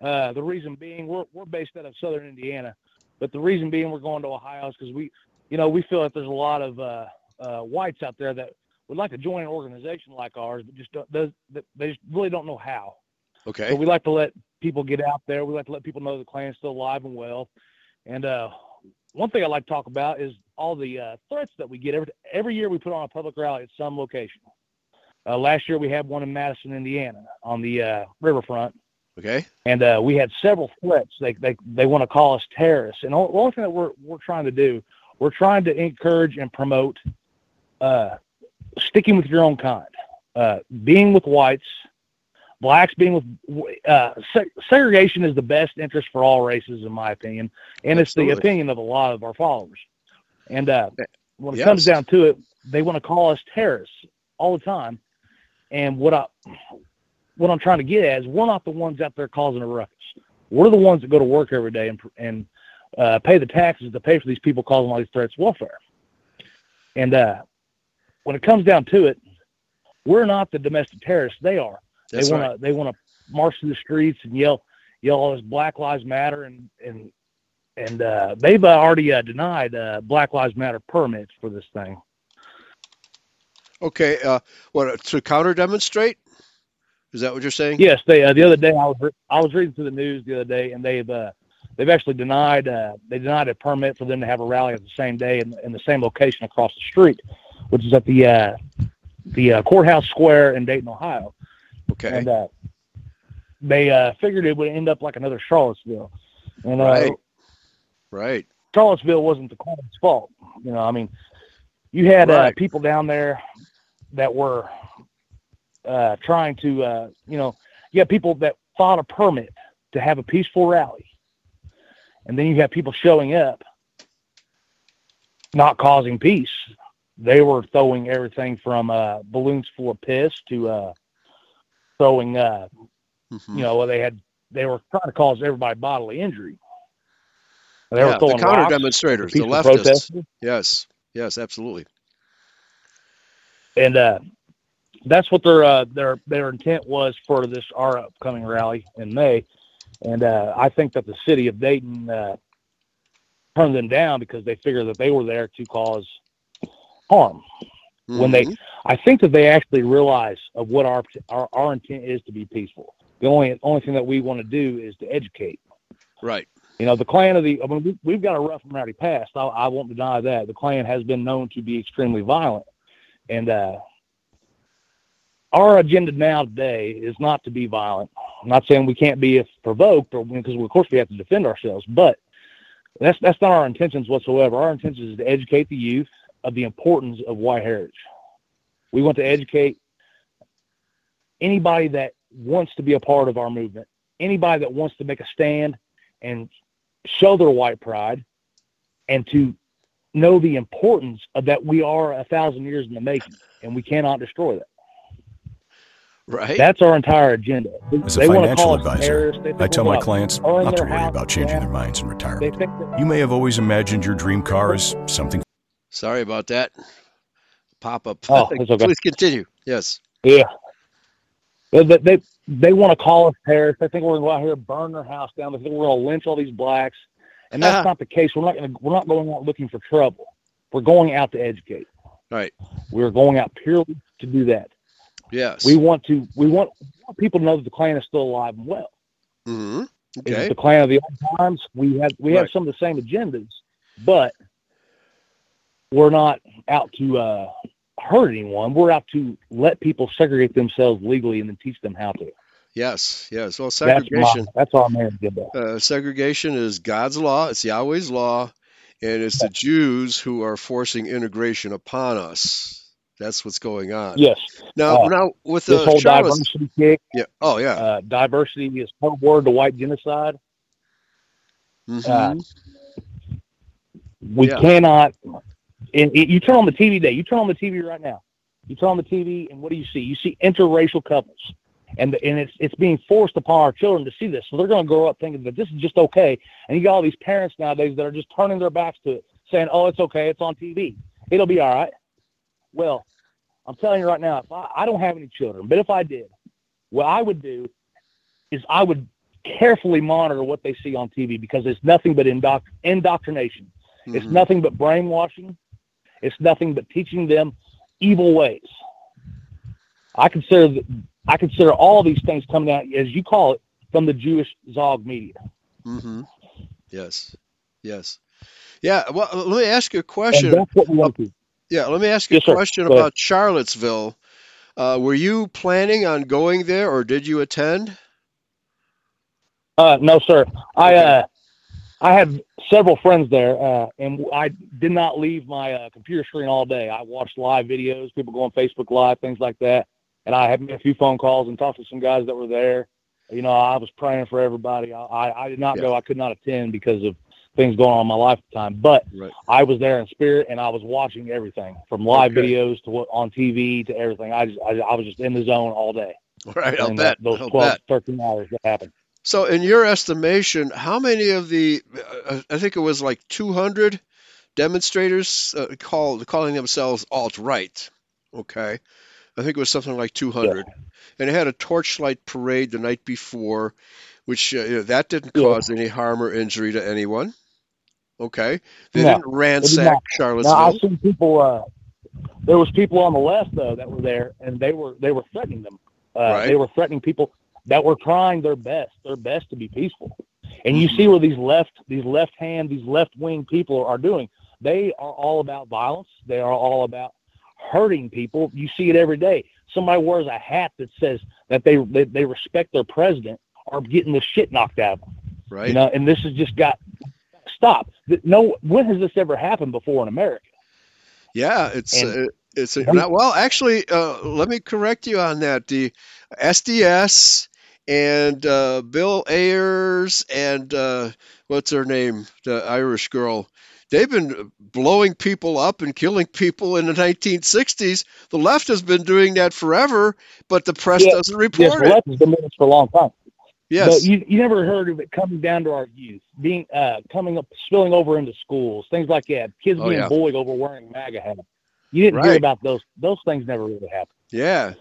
Uh, the reason being, we're we're based out of Southern Indiana, but the reason being we're going to Ohio is because we, you know, we feel that there's a lot of uh, uh, whites out there that would like to join an organization like ours, but just don't, they just really don't know how. Okay. So we like to let people get out there. We like to let people know the Klan's still alive and well. And uh, one thing I like to talk about is all the uh, threats that we get every every year. We put on a public rally at some location. Uh, last year we had one in Madison, Indiana, on the uh, riverfront, Okay. and uh, we had several threats. They they they want to call us terrorists. And the only thing that we're we're trying to do, we're trying to encourage and promote uh, sticking with your own kind, uh, being with whites, blacks being with uh, se- segregation is the best interest for all races, in my opinion, and it's the opinion of a lot of our followers. And uh, when it Yes. comes down to it, they want to call us terrorists all the time. And what I what I'm trying to get at is we're not the ones out there causing a ruckus. We're the ones that go to work every day and and uh, pay the taxes to pay for these people causing all these threats of welfare. And uh, when it comes down to it, we're not the domestic terrorists. They are. They want right. to they want to march through the streets and yell yell all this Black Lives Matter and and and uh, they've uh, already uh, denied uh, Black Lives Matter permits for this thing. Okay. Uh, what to counter demonstrate? Is that what you're saying? Yes, they uh, the other day I was re- I was reading through the news the other day and they've uh, they've actually denied uh, they denied a permit for them to have a rally at the same day in, in the same location across the street, which is at the uh, the uh, courthouse square in Dayton, Ohio. Okay. and uh, they uh, figured it would end up like another Charlottesville. And uh, Right. Right. Charlottesville wasn't the Clintons' fault. You know, I mean, you had uh, people down there that were uh, trying to, uh, you know, you had people that fought a permit to have a peaceful rally, and then you have people showing up not causing peace. They were throwing everything from uh, balloons full of piss to uh, throwing uh, Mhm. you know, they had they were trying to cause everybody bodily injury. They Yeah, were the throwing counter rocks, demonstrators, the leftists. protesters, Yes. Yes. Absolutely. and uh, that's what their uh, their their intent was for this our upcoming rally in May. And uh, I think that the city of Dayton uh, turned them down because they figured that they were there to cause harm. When they, Mhm. I think that they actually realize of what our our, our intent is to be peaceful. The only only thing that we want to do is to educate. Right. You know, the Klan of the, I mean, we, we've got a rough and rowdy past. I, I won't deny that. The Klan has been known to be extremely violent. And uh, our agenda now today is not to be violent. I'm not saying we can't be if provoked, or because of course we have to defend ourselves, but that's that's not our intentions whatsoever. Our intention is to educate the youth of the importance of white heritage. We want to educate anybody that wants to be a part of our movement, anybody that wants to make a stand and show their white pride and to know the importance of that we are a thousand years in the making and we cannot destroy that. Right. That's our entire agenda. As a They financial advisor, terrorists. They think I tell my clients not to worry about changing their minds in retirement. You may have always imagined your dream car as something Sorry about that. Pop up. Oh, okay. Please continue. Yes. Yeah. They they they, want to call us terrorists. They think we're going to go out here and burn their house down. They think we're going to lynch all these blacks, and that's not the case. We're not going to. We're not going out looking for trouble. We're going out to educate. Right. We're going out purely to do that. Yes. We want to. We want, people to know that the Klan is still alive and well. hmm It's Okay. the Klan of the old times. We have we have some of the same agendas, but we're not out to uh, hurt anyone. We're out to let people segregate themselves legally and then teach them how to. Yes, yes. Well, segregation. that's our main agenda. Uh, segregation is God's law. It's Yahweh's law, and it's the Jews who are forcing integration upon us. That's what's going on. Yes. Now, Uh, now with the whole diversity kick, yeah. Oh yeah. uh, diversity is code word to white genocide. Mhm. Uh, we Yeah. cannot. And you turn on the TV today. You turn on the TV right now. You turn on the TV, and what do you see? You see interracial couples, and and it's it's being forced upon our children to see this. So they're going to grow up thinking that this is just okay. And you got all these parents nowadays that are just turning their backs to it, saying, "Oh, it's okay. It's on TV. It'll be all right." Well, I'm telling you right now, if I, I don't have any children, but if I did, what I would do is I would carefully monitor what they see on TV because it's nothing but indoct- indoctrination. It's Mhm. nothing but brainwashing. It's nothing but teaching them evil ways. I consider I consider all these things coming out, as you call it, from the Jewish Zog media. Mm-hmm. Yes. Yes. Yeah. Well, let me ask you a And question. that's what we want to. Yeah. Let me ask you Yes, a question about Charlottesville. Uh, were you planning on going there, or did you attend? Uh, no, sir. I Okay. uh, I had several friends there, uh, and I did not leave my uh, computer screen all day. I watched live videos, people going Facebook Live, things like that, and I had made a few phone calls and talked to some guys that were there. You know, I was praying for everybody. I, I, I did not Yeah. go. I could not attend because of things going on in my life at the time, but Right. I was there in spirit, and I was watching everything from live Okay. videos to what on TV to everything. I just I, I was just in the zone all day. All right. I'll bet. that- those I'll 12, bet. 13 hours that happened. So, in your estimation, how many of the, uh, I think it was like 200 demonstrators uh, called calling themselves alt-right. Okay, I think it was something like 200, and it had a torchlight parade the night before, which uh, you know, that didn't Yeah. cause any harm or injury to anyone. Okay, they No, didn't ransack not. Charlottesville. I've seen people. Uh, there was people on the left though that were there, and they were they were threatening them. Uh, Right. They were threatening people that were trying their best, their best to be peaceful. And you see what these left, these left hand, these left wing people are doing. They are all about violence. They are all about hurting people. You see it every day. Somebody wears a hat that says that they they, they respect their president, are getting the shit knocked out of them. right? You know, and this has just got stop. No, when has this ever happened before in America? Yeah, it's And- uh, it's not, well. Actually, uh, let me correct you on that. The SDS and uh, Bill Ayers and uh, what's her name, the Irish girl. They've been blowing people up and killing people in the 1960s. The left has been doing that forever, but the press Yeah, doesn't Yes, report the it. left has been doing this for a long time. Yes, But you, you never heard of it coming down to our youth, being uh, coming up, spilling over into schools, things like that. Kids Oh, being yeah. bullied over wearing MAGA hats. You didn't hear about those. Those things never really happened. yeah,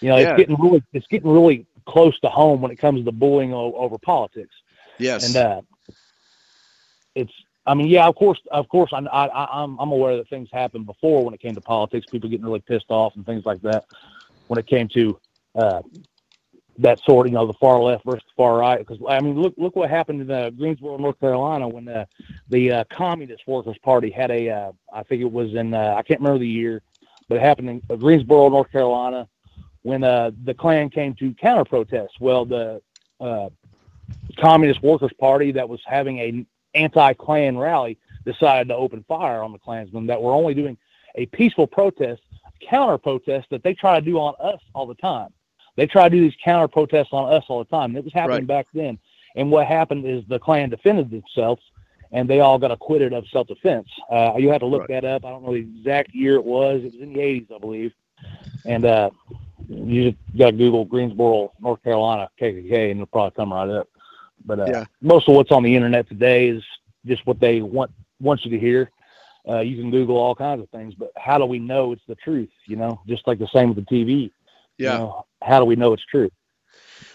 You know, Yeah. it's getting really, it's getting really close to home when it comes to bullying o- over politics. yes, And uh, it's, I mean, yeah, of course, of course, I, I, I'm, I'm aware that things happened before when it came to politics, people getting really pissed off and things like that. When it came to uh, that sort, you know, the far left versus the far right. Because I mean, look, look what happened in uh, Greensboro, North Carolina, when uh, the uh, Communist Workers Party had a, uh, I think it was in, uh, I can't remember the year, but it happened in uh, Greensboro, North Carolina, when uh, the Klan came to counter protest. Well, the uh, Communist Workers Party that was having a anti-Klan rally decided to open fire on the Klansmen that were only doing a peaceful protest, counter protest that they try to do on us all the time. They try to do these counter protests on us all the time. And it was happening Right. back then. And what happened is the Klan defended themselves and they all got acquitted of self-defense. Uh, you had to look Right. that up. I don't know the exact year it was. It was in the 80s, I believe. And uh, you just got to Google Greensboro, North Carolina, KKK, and it'll probably come right up. But uh, Yeah. most of what's on the internet today is just what they want want you to hear. Uh, you can Google all kinds of things, but how do we know it's the truth? You know, just like the same with the TV. you yeah. know, how do we know it's true?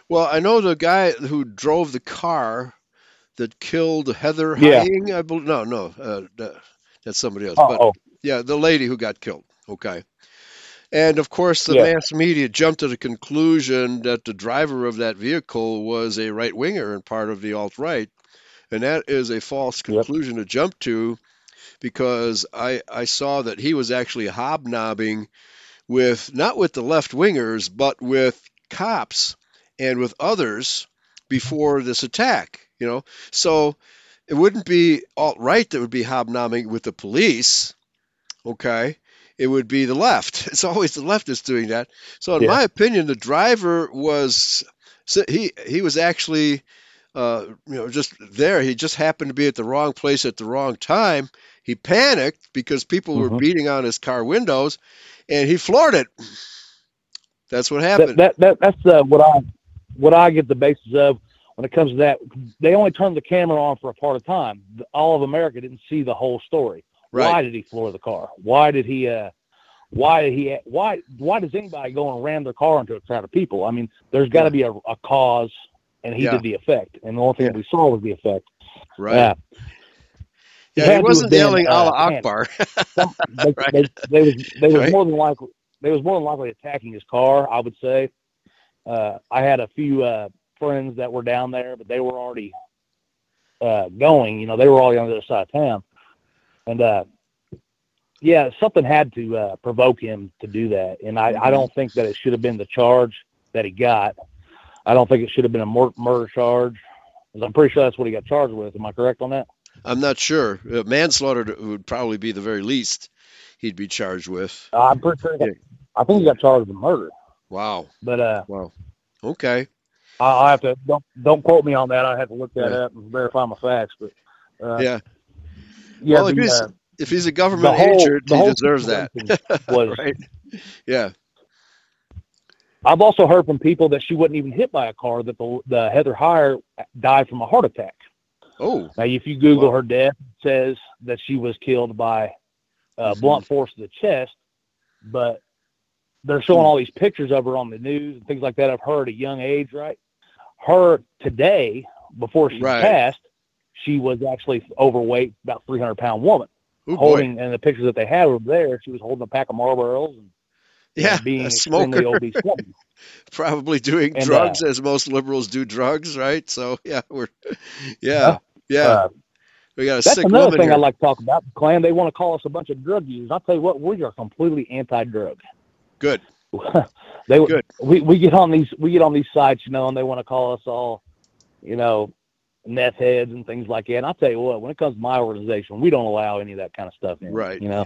Well, I know the guy who drove the car that killed Heather Yeah. Heyer. I believe. No, no, uh, that's somebody else. Oh, but oh, Yeah, the lady who got killed. Okay. And of course, the Yeah. mass media jumped to the conclusion that the driver of that vehicle was a right winger and part of the alt right. And that is a false Yep. conclusion to jump to because I I saw that he was actually hobnobbing with not with the left wingers but with cops and with others before this attack. You know, so it wouldn't be alt right that would be hobnobbing with the police. Okay, it would be the left. It's always the left that's doing that. So, in Yeah. my opinion, the driver was he he was actually uh, you know just there. He just happened to be at the wrong place at the wrong time. He panicked because people were Mhm. beating on his car windows, and he floored it. That's what happened. that, that that's uh, what I what I get the basis of when it comes to that. They only turned the camera on for a part of time. All of America didn't see the whole story. Right. Why did he floor the car? Why did he? Uh, why did he? Why? Why does anybody go and ram their car into a crowd of people? I mean, there's got to be a, a cause, and he Yeah. did the effect, and the only thing Yeah. we saw was the effect. right. Uh, yeah, had he wasn't have been, yelling uh, Allah. Akbar. some, they, Right. they, they was they was Right. more than likely they was more than likely attacking his car. I would say. Uh, I had a few uh, friends that were down there, but they were already uh, going. You know, they were already on the other side of town, and uh, yeah, something had to uh, provoke him to do that. And I, I don't think that it should have been the charge that he got. I don't think it should have been a mur- murder charge. I'm pretty sure that's what he got charged with. Am I correct on that? I'm not sure. Uh, manslaughter would probably be the very least he'd be charged with. Uh, I'm pretty sure. Got. I think he got charged with murder. Wow. But uh, Wow. Okay. I I have to don't don't quote me on that. I have to look that Yeah. up and verify my facts. But uh, Yeah. Yeah, well, if he's uh, if he's a government whole agent, he deserves that. was. right. Yeah. I've also heard from people that she wasn't even hit by a car. That the the Heather Heyer died from a heart attack. Oh. Now, if you Google Wow. her death, it says that she was killed by uh, Mhm. blunt force to the chest, but they're showing all these pictures of her on the news and things like that of her at a young age, right? Her today, before she Right. passed, she was actually overweight, about 300 pound woman. Oh boy. holding, and the pictures that they had over there, she was holding a pack of Marlboros and Yeah. being a smoker. obese woman. Probably doing And, drugs as most liberals do drugs, right? So yeah, we're yeah. Yeah. Uh, we got a that's sick another thing here. I'd like to talk about. Klan, they want to call us a bunch of drug users. I'll tell you what, we are completely anti-drug. Good. they Good. we we get on these we get on these sites, you know, and they want to call us all, you know, meth heads and things like that. And I'll tell you what, when it comes to my organization, we don't allow any of that kind of stuff in. Right. You know,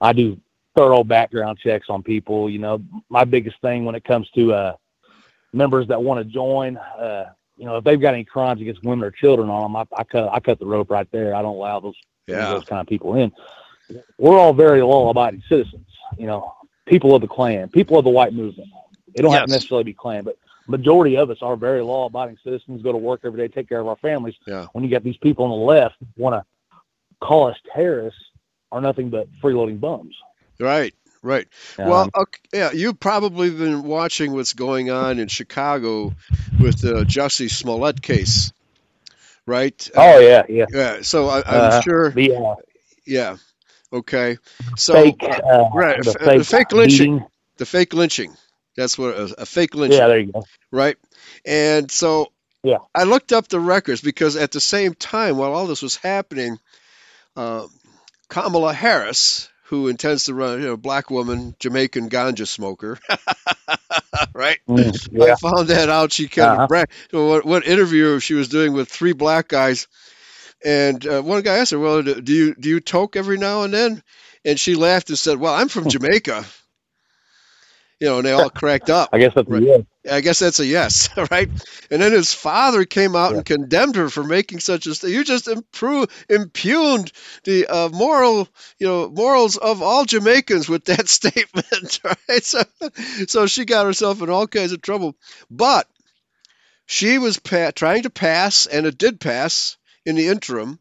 I do thorough background checks on people. You know, my biggest thing when it comes to uh, members that want to join, uh, you know, if they've got any crimes against women or children on them, I, I cut I cut the rope right there. I don't allow those Yeah. those kind of people in. We're all very law-abiding citizens. You know, people of the Klan, people of the white movement. They don't have to necessarily be Klan, but majority of us are very law-abiding citizens. Go to work every day, take care of our families. Yeah. When you got these people on the left want to call us terrorists, are nothing but freeloading bums. Right. Right. well, Um, okay, yeah, you've probably been watching what's going on in Chicago with the Jussie Smollett case, right? oh yeah, yeah. Yeah. So I, I'm Uh, sure. The uh, Yeah. Okay. So fake, uh, right, the the fake, fake lynching. beating. the fake lynching. That's what a, a fake lynching. Yeah, there you go. right? And so Yeah. I looked up the records because at the same time, while all this was happening, uh, Kamala Harris, who intends to run, you know, black woman, Jamaican ganja smoker, right? Mm, yeah. I found that out. She kind Uh-huh. of so what, what interview she was doing with three black guys, and uh, one guy asked her, "Well, do you do you toke every now and then?" And she laughed and said, "Well, I'm from Jamaica." You know, and they all cracked up. I guess that's Right. yeah. I guess that's a yes, right? And then his father came out Yeah. and condemned her for making such a st- you just improve, impugned the uh, moral, you know, morals of all Jamaicans with that statement, right? So, so she got herself in all kinds of trouble. But she was pa- trying to pass, and it did pass in the interim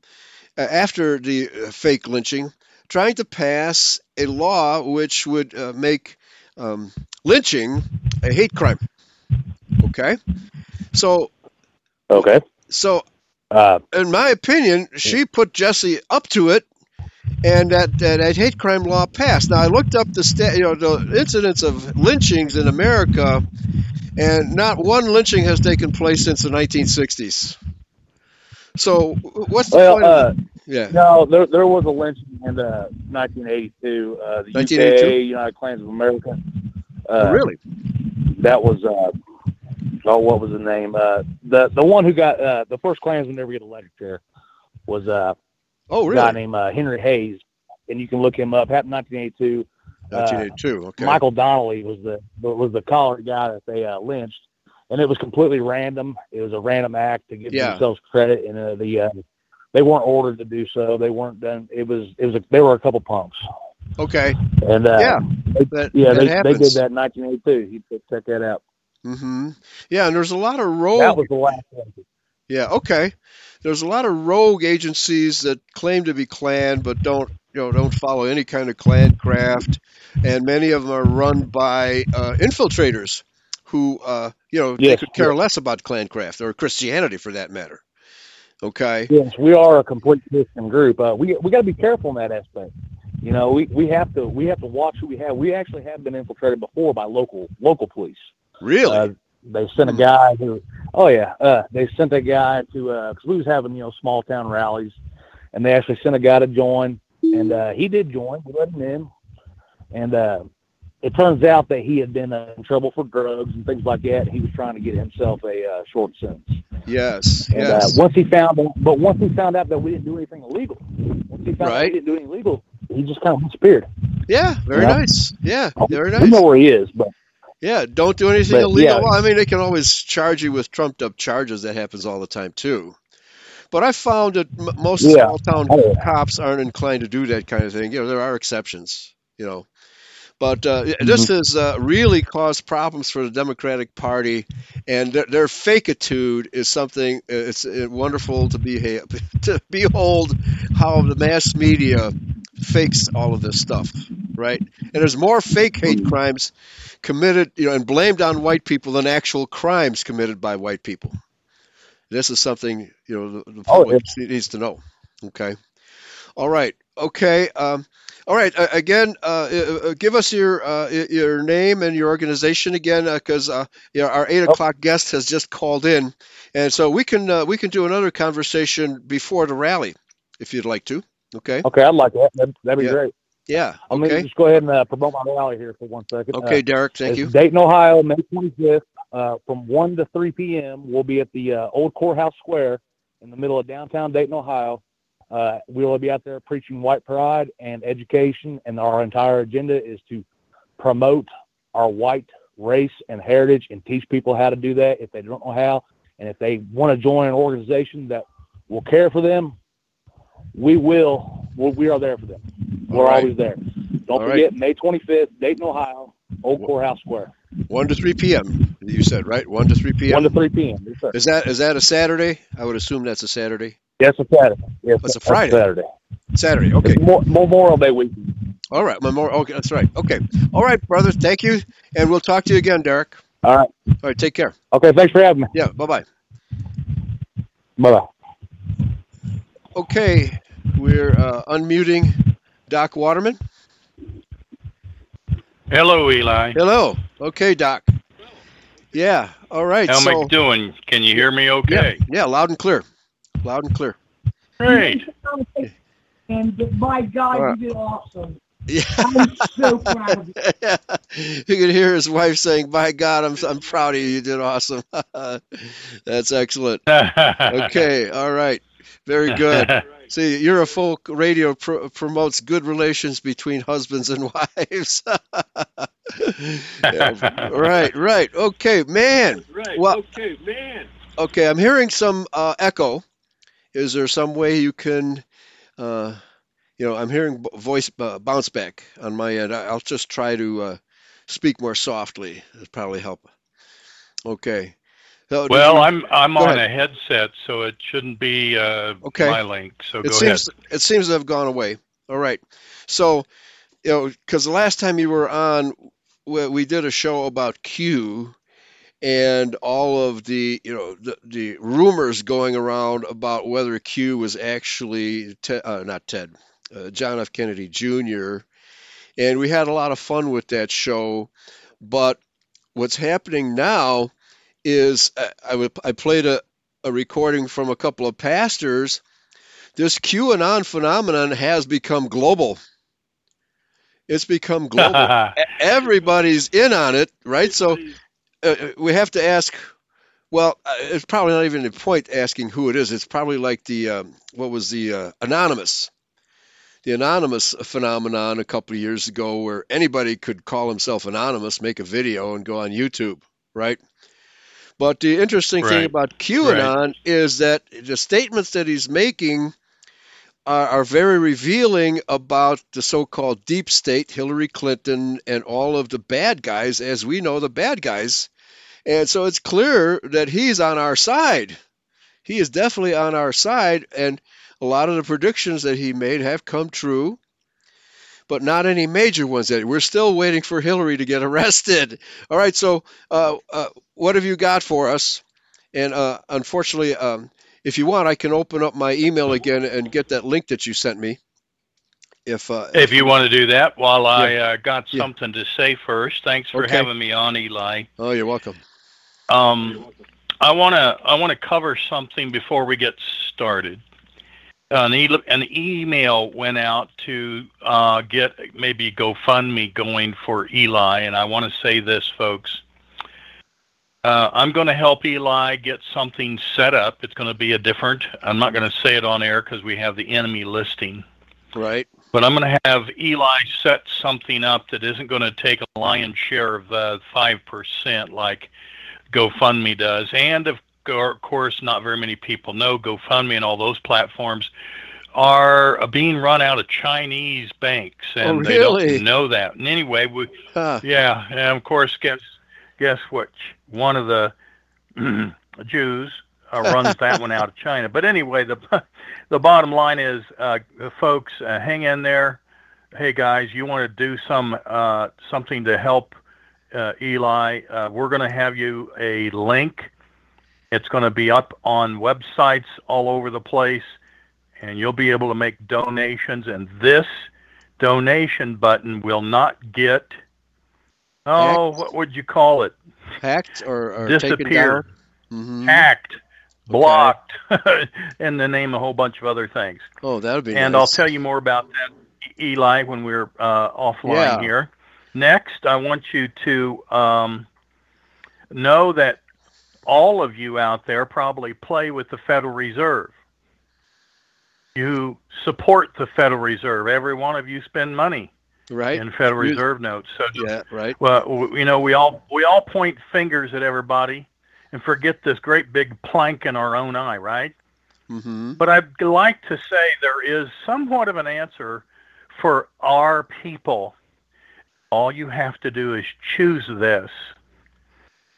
uh, after the uh, fake lynching, trying to pass a law which would uh, make um, lynching a hate crime. Okay, so Okay. so Uh, in my opinion, she put Jesse up to it, and that, that, that hate crime law passed. Now I looked up the sta- you know the incidents of lynchings in America, and not one lynching has taken place since the 1960s. So what's the well, point? uh, Yeah. No, there there was a lynching in uh, 1982. Uh, the 1982? UK, United Klans of America. Uh, Oh, really? That was uh, oh, what was the name? Uh, the the one who got uh, the first Klansman to ever get elected there was uh, Oh, a guy named uh, Henry Hays, and you can look him up. Happened 1982. 1982. Okay. Michael Donnelly was the was the collar guy that they uh, lynched, and it was completely random. It was a random act to give Yeah. themselves credit, and uh, the uh, they weren't ordered to do so. They weren't done. It was it was a, they were a couple pumps. Okay. and uh, Yeah. they, That, yeah, that they, happens. they did that in 1982. You check that out. hmm Yeah, and there's a lot of rogue. That was the last one. Yeah, okay. There's a lot of rogue agencies that claim to be Klan but don't, you know, don't follow any kind of Klan craft, and many of them are run by uh, infiltrators who, uh, you know, they could care yes. less about Klancraft or Christianity for that matter. Okay. Yes, we are a complete Christian group. Uh, we we got to be careful in that aspect. You know, we, we have to we have to watch who we have. We actually have been infiltrated before by local local police. Really? Uh, they sent a Hmm. guy who, oh yeah, uh, they sent a guy to because we was having you know small town rallies, and they actually sent a guy to join, and uh, he did join. We let him in, and uh, it turns out that he had been uh, in trouble for drugs and things like that. And he was trying to get himself a uh, short sentence. yes. And yes. uh, once he found, but once he found out that we didn't do anything illegal, once he found out Right. we didn't do anything illegal, he just kind of disappeared. yeah. Very Yeah. nice. Yeah. Very We nice. know where he is, but Yeah, don't do anything But, illegal. yeah. Well, I mean, they can always charge you with trumped up charges. That happens all the time too. But I found that m- most Yeah. small town Oh, yeah. cops aren't inclined to do that kind of thing. You know, there are exceptions. You know, but uh, this has uh, really caused problems for the Democratic Party, and their, their fakeitude is something. uh, It's uh, wonderful to be to behold how the mass media fakes all of this stuff, right? And there's more fake hate crimes committed, you know, and blamed on white people than actual crimes committed by white people. This is something you know the, the Oh, public needs to know. Okay. All right. Okay. Um, all right. Uh, again, uh, uh, give us your uh, your name and your organization again, because uh, you know, our eight o'clock guest has just called in, and so we can uh, we can do another conversation before the rally, if you'd like to. Okay. okay, I'd like that. That'd, that'd be Yeah. great. Yeah. I'm gonna just go ahead and uh, promote my rally here for one second. Okay, Uh, Derek. Thank you. Dayton, Ohio, May 25th, uh, from 1 to 3 p.m. We'll be at the uh, Old Courthouse Square in the middle of downtown Dayton, Ohio. Uh, we will be out there preaching white pride and education, and our entire agenda is to promote our white race and heritage and teach people how to do that if they don't know how. And if they want to join an organization that will care for them, we will. we we are there for them. We're right. always there. Don't All right. forget, May 25th, Dayton, Ohio, Old Courthouse Square. One to three p.m. You said right. One to three p.m. 1 to 3 p.m. Yes. Is that is that a Saturday? I would assume that's a Saturday. Yes, it's Saturday. Yes, It's a that's Friday. Saturday. Saturday. Okay. It's Mo- Memorial Day weekend. All right. Memorial. Okay, that's right. Okay. All right, brother. Thank you, and we'll talk to you again, Derek. All right. All right. Take care. Okay, thanks for having me. Yeah. Bye bye. Bye-bye. Okay. We're uh, unmuting Doc Waterman. Hello, Eli. Hello. Okay, Doc. Yeah. All right. How am so I doing? Can you hear me okay? yeah, yeah, loud and clear. Loud and clear. Great. And by God, All right. you did awesome. Yeah. I'm so proud of you. you can hear his wife saying, "By God, I'm I'm proud of you. You did awesome." That's excellent. Okay, all right, very good. See, Eurofolk Radio pro- promotes good relations between husbands and wives. Yeah, right, right. Okay, man. Right. Well- okay, man. Okay, I'm hearing some uh, echo. Is there some way you can, uh, you know, I'm hearing voice uh, bounce back on my end. I'll just try to uh, speak more softly. It'll probably help. Okay. So, Well, you- I'm I'm on ahead. a headset, so it shouldn't be uh, Okay. my link. So it go ahead. seems it seems to have gone away. All right. So, you know, because the last time you were on, we, we did a show about Q and all of the you know the, the rumors going around about whether Q was actually Ted, uh, not Ted, uh, John F. Kennedy Jr. And we had a lot of fun with that show. But what's happening now is uh, I, I, I played a, a recording from a couple of pastors this QAnon phenomenon has become global. It's become global. Everybody's in on it, right? So uh, we have to ask. Well, uh, it's probably not even a point asking who it is. It's probably like the um, what was the uh, anonymous, the anonymous phenomenon a couple of years ago, where anybody could call himself anonymous, make a video, and go on YouTube, right? But the interesting thing about QAnon is that the statements that he's making are, are very revealing about the so-called deep state, Hillary Clinton, and all of the bad guys, as we know the bad guys. And so it's clear that he's on our side. He is definitely on our side, and a lot of the predictions that he made have come true, but not any major ones. That we're still waiting for Hillary to get arrested. All right, so uh, uh, what have you got for us? And uh, unfortunately, um, if you want, I can open up my email again and get that link that you sent me. If uh, If you want to do that, while I uh, got Yeah. something to say first, thanks for Okay. having me on, Eli. oh, you're welcome. Um, I want to I want to cover something before we get started. An, e- an email went out to uh, get maybe GoFundMe going for Eli, and I want to say this, folks. Uh, I'm going to help Eli get something set up. It's going to be a different. I'm not going to say it on air because we have the enemy listing. Right. But I'm going to have Eli set something up that isn't going to take a lion's share of the five percent like GoFundMe does, and of course, not very many people know GoFundMe and all those platforms are uh, being run out of Chinese banks, and Oh, they don't know that. And anyway, we, Huh. yeah, and of course, guess guess which One of the Jews uh, runs that one out of China. But anyway, the the bottom line is, uh, folks, uh, hang in there. Hey guys, you want to do some uh, something to help uh, Eli? Uh, we're going to have you a link. It's going to be up on websites all over the place, and you'll be able to make donations. And this donation button will not get oh, what would you call it? Hacked or, or taken Disappear, down? hmm hacked, blocked, and then name a whole bunch of other things. Oh, that would be and nice. I'll tell you more about that, Eli, when we're uh, offline Yeah. here. Next, I want you to um, know that all of you out there probably play with the Federal Reserve. You support the Federal Reserve. Every one of you spend money right. in Federal Reserve notes. So Yeah. Right. well, w- you know, we all we all point fingers at everybody and forget this great big plank in our own eye, right? hmm But I'd like to say there is somewhat of an answer for our people. All you have to do is choose this.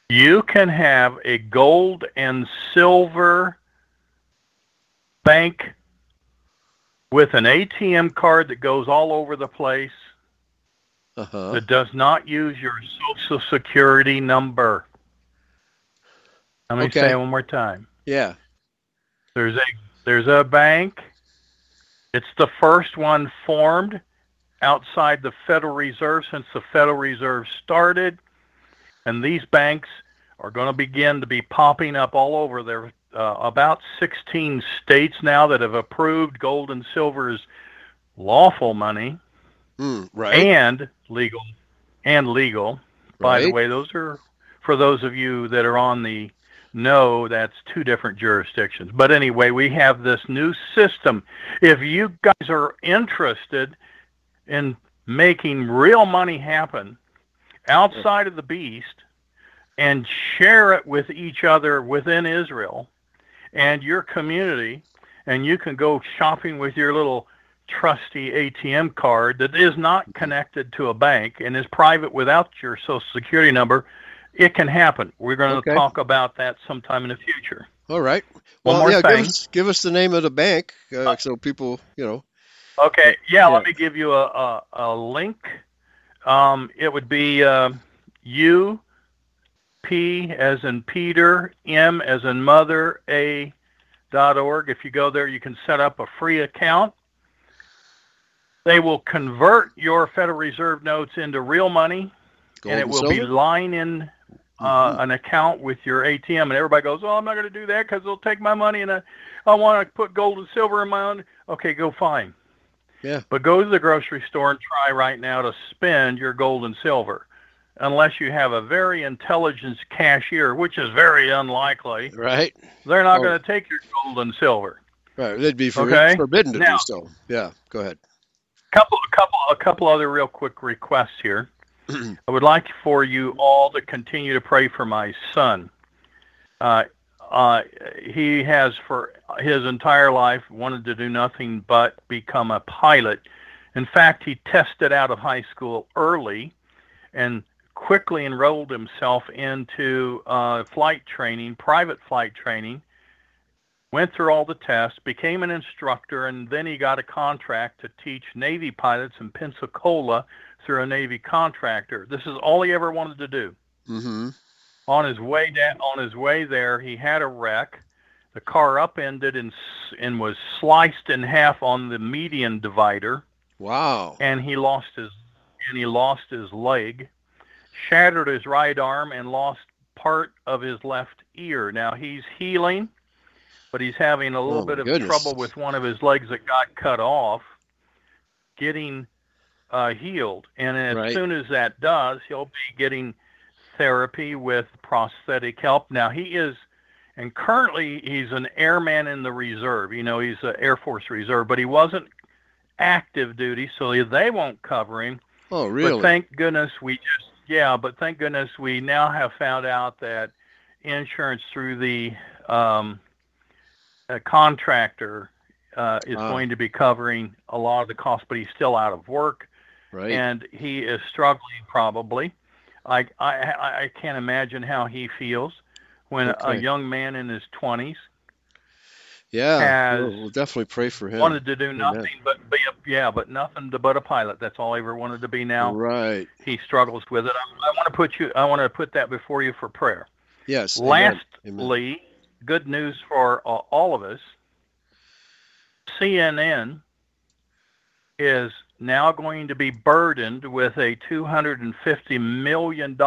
You can have a gold and silver bank with an ATM card that goes all over the place Uh huh. that does not use your social security number. Let me Okay. say it one more time. Yeah. There's a there's a bank. It's the first one formed outside the Federal Reserve since the Federal Reserve started, and these banks are going to begin to be popping up all over. There uh, about 16 states now that have approved gold and silver as lawful money Mm, right. and legal and legal. By the way, those are for those of you that are on the no, that's two different jurisdictions. But anyway, we have this new system. If you guys are interested in making real money happen outside of the beast and share it with each other within Israel and your community and you can go shopping with your little trusty ATM card that is not connected to a bank and is private without your social security number, it can happen. We're going to Okay. talk about that sometime in the future. All right. One Well, more yeah. thing. Give us give us the name of the bank uh, so people, you know. Okay, yeah, Yeah. let me give you a, a, a link. Um, it would be uh, U, P as in Peter, M as in mother, A dot org. If you go there, you can set up a free account. They will convert your Federal Reserve notes into real money, Gold and it and will be silver? line in uh, an account with your ATM. And everybody goes, "Oh, I'm not going to do that because they'll take my money." And I, I want to put gold and silver in my own. Okay, go fine. Yeah. But go to the grocery store and try right now to spend your gold and silver, unless you have a very intelligent cashier, which is very unlikely. Right. They're not Oh. going to take your gold and silver. Right. They'd be for, Okay. forbidden to Now- do so. Yeah. Go ahead. Couple a couple a couple other real quick requests here. I would like for you all to continue to pray for my son. Uh, uh, he has for his entire life wanted to do nothing but become a pilot. In fact, he tested out of high school early and quickly enrolled himself into uh, flight training, private flight training, went through all the tests, became an instructor, and then he got a contract to teach Navy pilots in Pensacola through a Navy contractor. This is all he ever wanted to do. Mm-hmm. On his way down, on his way there, he had a wreck. The car upended and and was sliced in half on the median divider, Wow. and he lost his and he lost his leg, shattered his right arm, and lost part of his left ear. Now he's healing, but he's having a little Oh, bit of goodness. trouble with one of his legs that got cut off, getting uh, healed. And as Right. soon as that does, he'll be getting therapy with prosthetic help. Now he is, and currently he's an airman in the reserve. You know, he's an Air Force Reserve, but he wasn't active duty, so they won't cover him. Oh, really? But thank goodness we just yeah, but thank goodness we now have found out that insurance through the um, uh, contractor uh, is Wow. going to be covering a lot of the costs, but he's still out of work right. and he is struggling probably. I I I I can't imagine how he feels when a young man in his twenties yeah. has We'll, we'll definitely pray for him. wanted to do Amen. nothing but be a yeah, but nothing to, but a pilot. That's all he ever wanted to be. Now Right. he struggles with it. I, I want to put you. I want to put that before you for prayer. Yes. Lastly, Amen. Good news for uh, all of us. CNN is now going to be burdened with a $250 million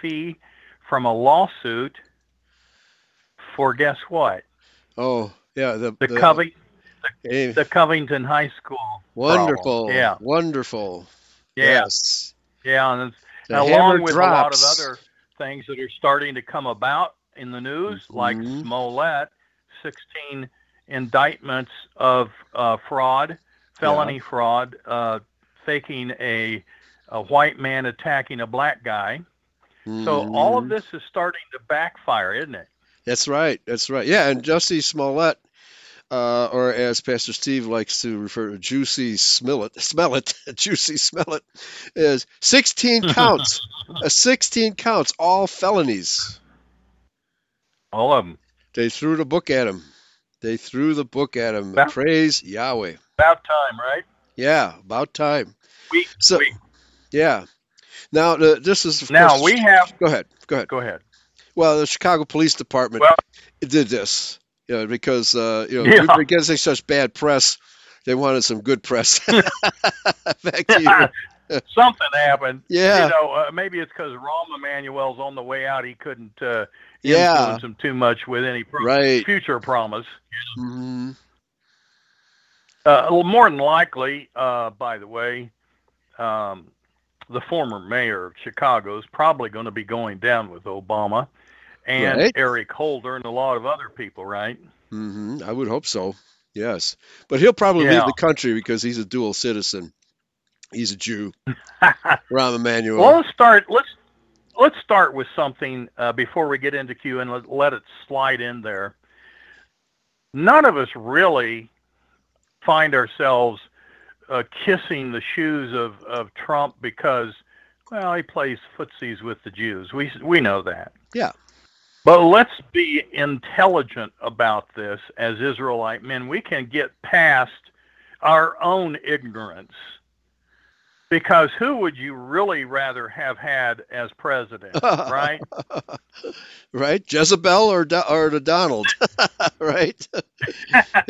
fee from a lawsuit for guess what? Oh, yeah. The, The, Covey, eh, the Covington High School. wonderful. problem. Yeah, Wonderful. yeah, Yes. yeah. And The along with drops. a lot of other things that are starting to come about in the news, like Mhm. Smollett, 16 indictments of uh, fraud, felony fraud, uh, faking a, a white man attacking a black guy. So all of Mhm. this is starting to backfire, isn't it? That's right. That's right. Yeah, and Jussie Smollett, uh, or as Pastor Steve likes to refer to, Juicy Smellet, Smellet, Juicy Smellet, is 16 counts. uh, 16 counts, all felonies. All of them. They threw the book at him. They threw the book at him. About- Praise Yahweh. About time, right? Yeah, about time. We, So, yeah. Now, the, this is now course- we have. Go ahead. Go ahead. Go ahead. Well, the Chicago Police Department Well- did this, you know, because uh, you know Yeah. we were getting such bad press. They wanted some good press. Back to you. Something happened. Yeah. You know, uh, maybe it's because Rahm Emanuel's on the way out. He couldn't uh, Yeah. influence him too much with any pro- Right. future promise. hmm Uh, well, more than likely, uh, by the way, um, the former mayor of Chicago is probably going to be going down with Obama and Right. Eric Holder and a lot of other people, right? hmm I would hope so. Yes, but he'll probably leave the country because he's a dual citizen. He's a Jew. Rahm Emanuel. Well, let's start. Let's let's start with something uh, before we get into Q and let, let it slide in there. None of us really find ourselves uh, kissing the shoes of, of Trump because, well, he plays footsies with the Jews. We we know that. Yeah. But let's be intelligent about this as Israelite men. We can get past our own ignorance. Because who would you really rather have had as president, right? right? Jezebel or Do- or the Donald, right?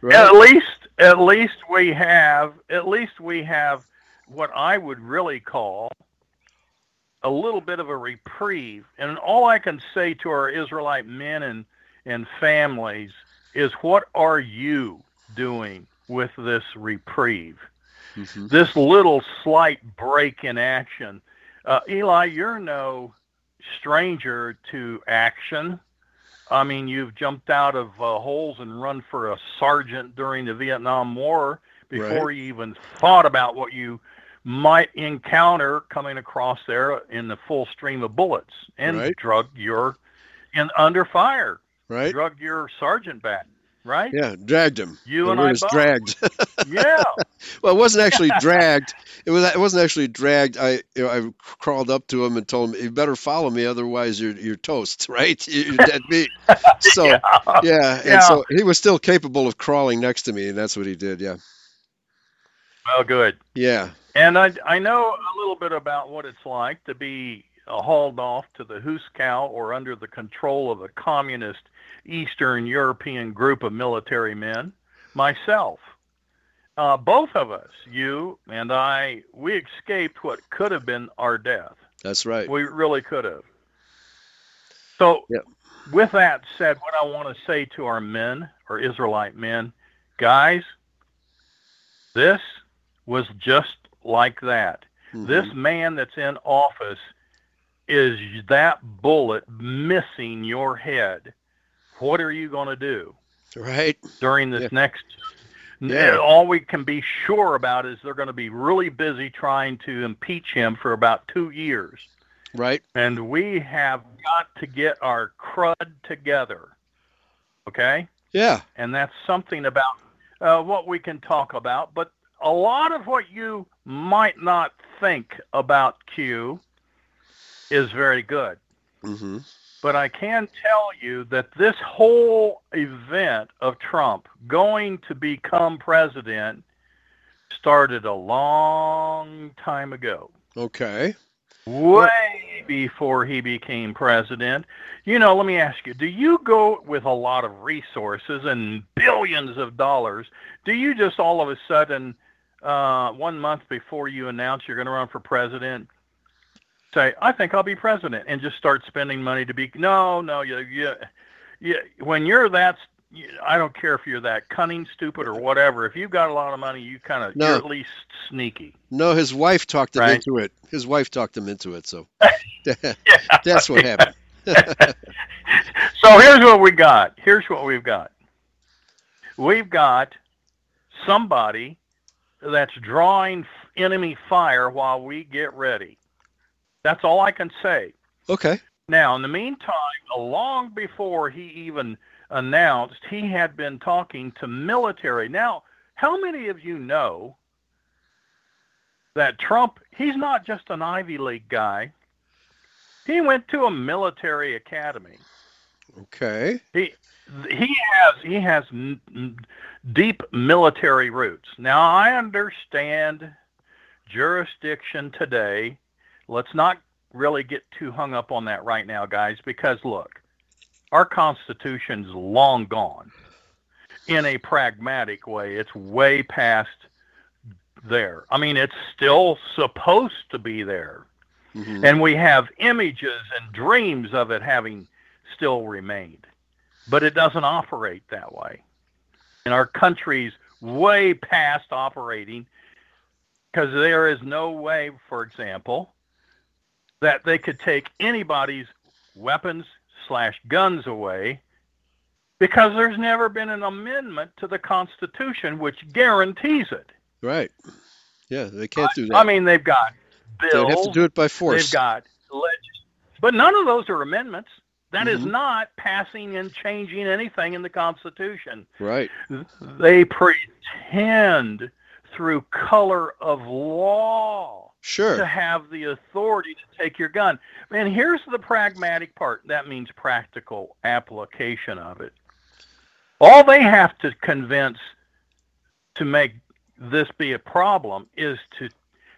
right? At least, at least we have, at least we have what I would really call a little bit of a reprieve. And all I can say to our Israelite men and and families is what are you doing with this reprieve? Mhm. This little slight break in action. Uh, Eli, you're no stranger to action. I mean, you've jumped out of uh, holes and run for a sergeant during the Vietnam War before Right. you even thought about what you might encounter coming across there in the full stream of bullets and Right. drug your in under fire, Right? drug your sergeant back, right? Yeah, dragged him. You The and I is both. dragged. Yeah. well, it wasn't actually dragged. It was. It wasn't actually dragged. I, you know, I crawled up to him and told him, "You better follow me, otherwise you're you're toast, right? You're dead meat." So Yeah. yeah, and Yeah. so he was still capable of crawling next to me, and that's what he did. Yeah, Well, good. yeah, And I, I know a little bit about what it's like to be hauled off to the Huskow or under the control of a communist Eastern European group of military men. Myself, uh, both of us, you and I, we escaped what could have been our death. that's right. We really could have. So, Yep. with that said, what I want to say to our men, our Israelite men, guys, this was just like that. Mhm. This man that's in office is that bullet missing your head. What are you going to do right. during this Yeah. next? Yeah. All we can be sure about is they're going to be really busy trying to impeach him for about two years. Right. And we have got to get our crud together. Okay? Yeah. And that's something about uh, what we can talk about. But a lot of what you might not think about Q is very good. hmm But I can tell you that this whole event of Trump going to become president started a long time ago Okay. way before he became president. You know, let me ask you, do you go with a lot of resources and billions of dollars? Do you just all of a sudden, uh, one month before you announce you're going to run for president, say, I think I'll be president and just start spending money to be, no, no, you, you, you when you're that, you, I don't care if you're that cunning, stupid, or whatever. If you've got a lot of money, you kind of, No. you're at least sneaky. No, his wife talked him Right. into it. His wife talked him into it. So that's what Yeah. happened. So here's what we got. Here's what we've got. We've got somebody that's drawing enemy fire while we get ready. That's all I can say. Okay. Now, in the meantime, long before he even announced, he had been talking to military. Now, how many of you know that Trump, he's not just an Ivy League guy. He went to a military academy. Okay. He he has he has deep military roots. Now I understand jurisdiction today. Let's not really get too hung up on that right now, guys, because look, our Constitution's long gone. In a pragmatic way, it's way past there. I mean, it's still supposed to be there. Mhm. And we have images and dreams of it having still remained. But it doesn't operate that way. And our country's way past operating because there is no way, for example, that they could take anybody's weapons slash guns away because there's never been an amendment to the Constitution which guarantees it. Right. Yeah, they can't do that. I mean, they've got bills. They'd have to do it by force. They've got legis- but none of those are amendments. That is Mhm. not passing and changing anything in the Constitution. Right. They pretend through color of law Sure. to have the authority to take your gun. And here's the pragmatic part. That means practical application of it. All they have to convince to make this be a problem is to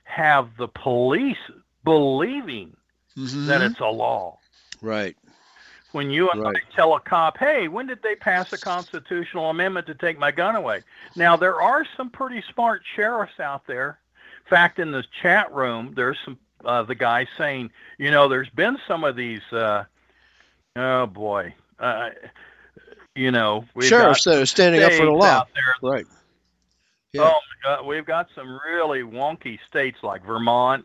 have the police believing Mhm. that it's a law. Right. When you and Right. I tell a cop, hey, when did they pass a constitutional amendment to take my gun away? Now, there are some pretty smart sheriffs out there. In fact, in the chat room, there's some uh, the guy saying, you know, there's been some of these, uh, oh boy, uh, You know, we've that are standing up for the law. there Right. Yeah. Oh my God, we've got some really wonky states like Vermont,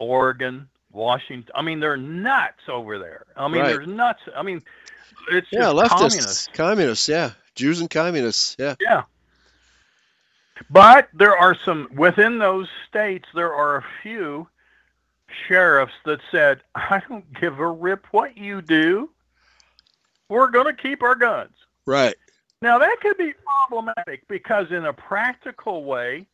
Oregon, Washington. I mean, they're nuts over there. I mean, Right. there's nuts. I mean, it's Yeah, just leftists, communist. communists, yeah, Jews and communists, yeah. Yeah. But there are some within those states. There are a few sheriffs that said, "I don't give a rip what you do. We're going to keep our guns." Right. Now that could be problematic because in a practical way,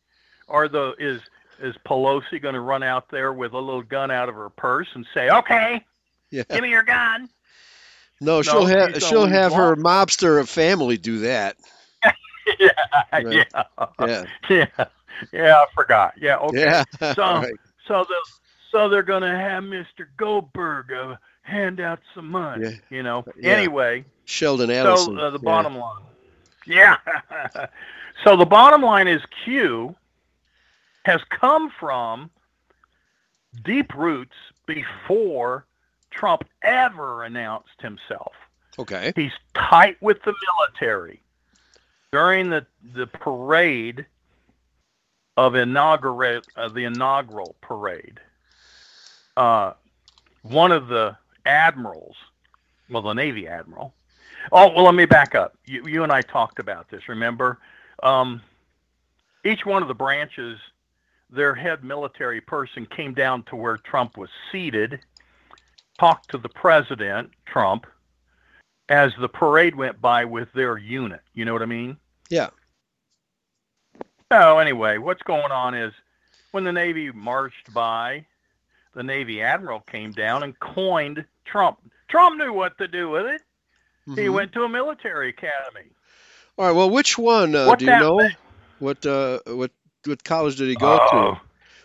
are the is is Pelosi going to run out there with a little gun out of her purse and say, "Okay, Yeah. give me your gun"? No, she'll have she'll have her mobster family do that. Yeah, Right. yeah, Yeah. yeah, yeah. I forgot. Yeah, okay. Yeah. So right. so the so they're going to have Mr. Goldberg uh, hand out some money. Yeah. You know. Yeah. Anyway. Sheldon Adelson. So uh, the bottom line. Yeah. so the bottom line is Q has come from deep roots before Trump ever announced himself. Okay. He's tight with the military. During the, the parade of inaugurate uh, the inaugural parade, uh, one of the admirals, well, the Navy admiral. Oh, well, let me back up. You, you and I talked about this. Remember, um, each one of the branches, their head military person came down to where Trump was seated, talked to the president, Trump, as the parade went by with their unit. You know what I mean? Yeah. So anyway, what's going on is when the Navy marched by, the Navy admiral came down and coined Trump. Trump knew what to do with it. He Mhm. went to a military academy. All right. Well, which one uh, do you know? meant- What uh what what college did he go Oh. to?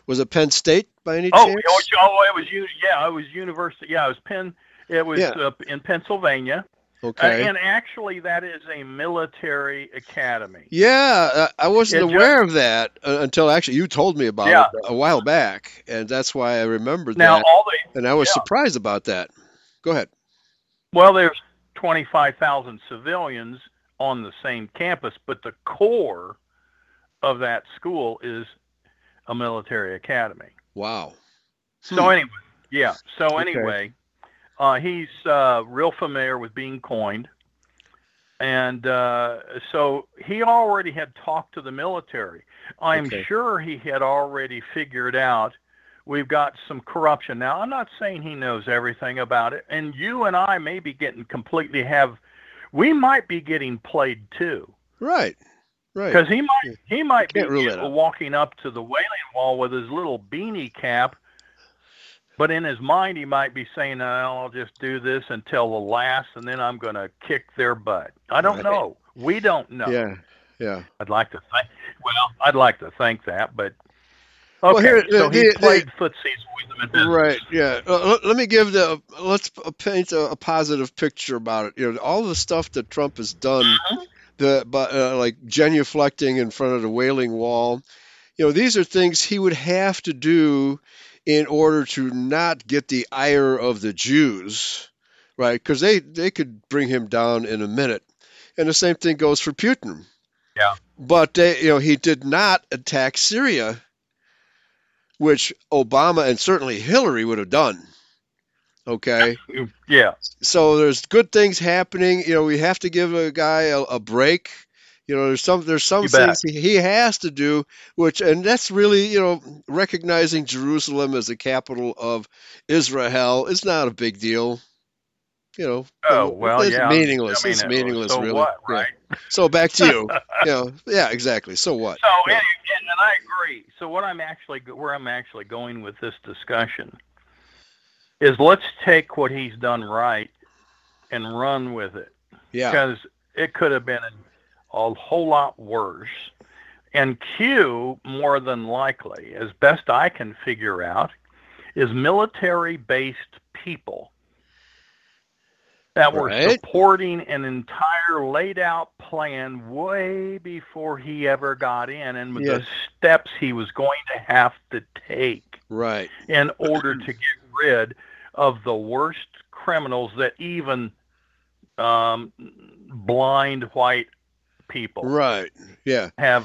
Was it Penn State by any Oh, chance? oh, oh, it was yeah, it was university. Yeah, it was Penn. It was Yeah. uh, in Pennsylvania. Uh, Okay. and actually, that is a military academy. Yeah, uh, I wasn't It aware of that uh, until actually you told me about Yeah. it a while back, and that's why I remembered Now, that. all the and I was yeah. surprised about that. Go ahead. Well, there's 25,000 civilians on the same campus, but the core of that school is a military academy. Wow. So Hmm. anyway, yeah. So Okay. anyway, uh, he's uh, real familiar with being coined, and uh, so he already had talked to the military. I'm Okay. sure he had already figured out we've got some corruption. Now, I'm not saying he knows everything about it, and you and I may be getting completely have. We might be getting played too. Right. Right. Because he might he might be Can't rule that out. walking up to the wailing wall with his little beanie cap, but in his mind he might be saying, "No, "I'll just do this until the last, and then I'm going to kick their butt." I don't Right. know. We don't know. Yeah. Yeah. I'd like to think. Well, I'd like to think that, but okay. Well, here, so the- he the- played footsies with them in business. Right. Yeah. Uh, let, let me give the let's paint a, a positive picture about it. You know, all the stuff that Trump has done, Mm-hmm. the but uh, like genuflecting in front of the Wailing Wall. You know, these are things he would have to do in order to not get the ire of the Jews, right? Because they they could bring him down in a minute, and the same thing goes for Putin. Yeah. But they, you know, he did not attack Syria, which Obama and certainly Hillary would have done. Okay. Yeah. So there's good things happening. You know, we have to give a guy a, a break. You know, there's some there's some You things he, he has to do, which and that's really you know recognizing Jerusalem as the capital of Israel is not a big deal. You know, Oh well, it's yeah. meaningless. I mean, it's uh, meaningless, so really. what, Yeah. right? So back to you. you know, yeah, exactly. So what? So Yeah. and, and I agree. So what I'm actually where I'm actually going with this discussion is let's take what he's done right and run with it Yeah. because it could have been a whole lot worse. And Q, more than likely, as best I can figure out, is military-based people that were Right. supporting an entire laid out plan way before he ever got in and with Yeah. the steps he was going to have to take Right. in order to get rid of the worst criminals that even um, blind white people Right. Yeah. have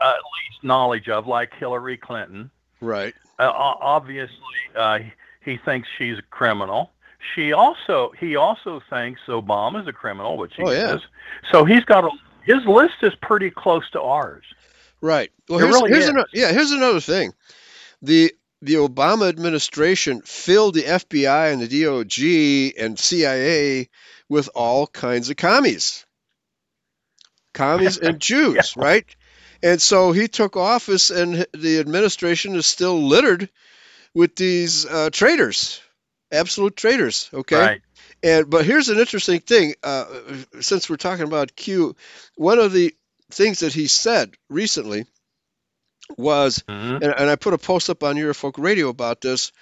uh, at least knowledge of, like Hillary Clinton. Right. Uh, obviously, uh, he thinks she's a criminal. She also he also thinks Obama's a criminal, which he Oh, yeah. is. So he's got a his list is pretty close to ours. Right. Well, It here's, really here's is. ano- yeah. Here's another thing. The the Obama administration filled the FBI and the DOJ and CIA with all kinds of commies, commies and Jews, right? And so he took office, and the administration is still littered with these uh, traitors, absolute traitors. Okay. Right. And but here's an interesting thing. Uh, since we're talking about Q, one of the things that he said recently was, Mhm. and, and I put a post up on Eurofolk Radio about this,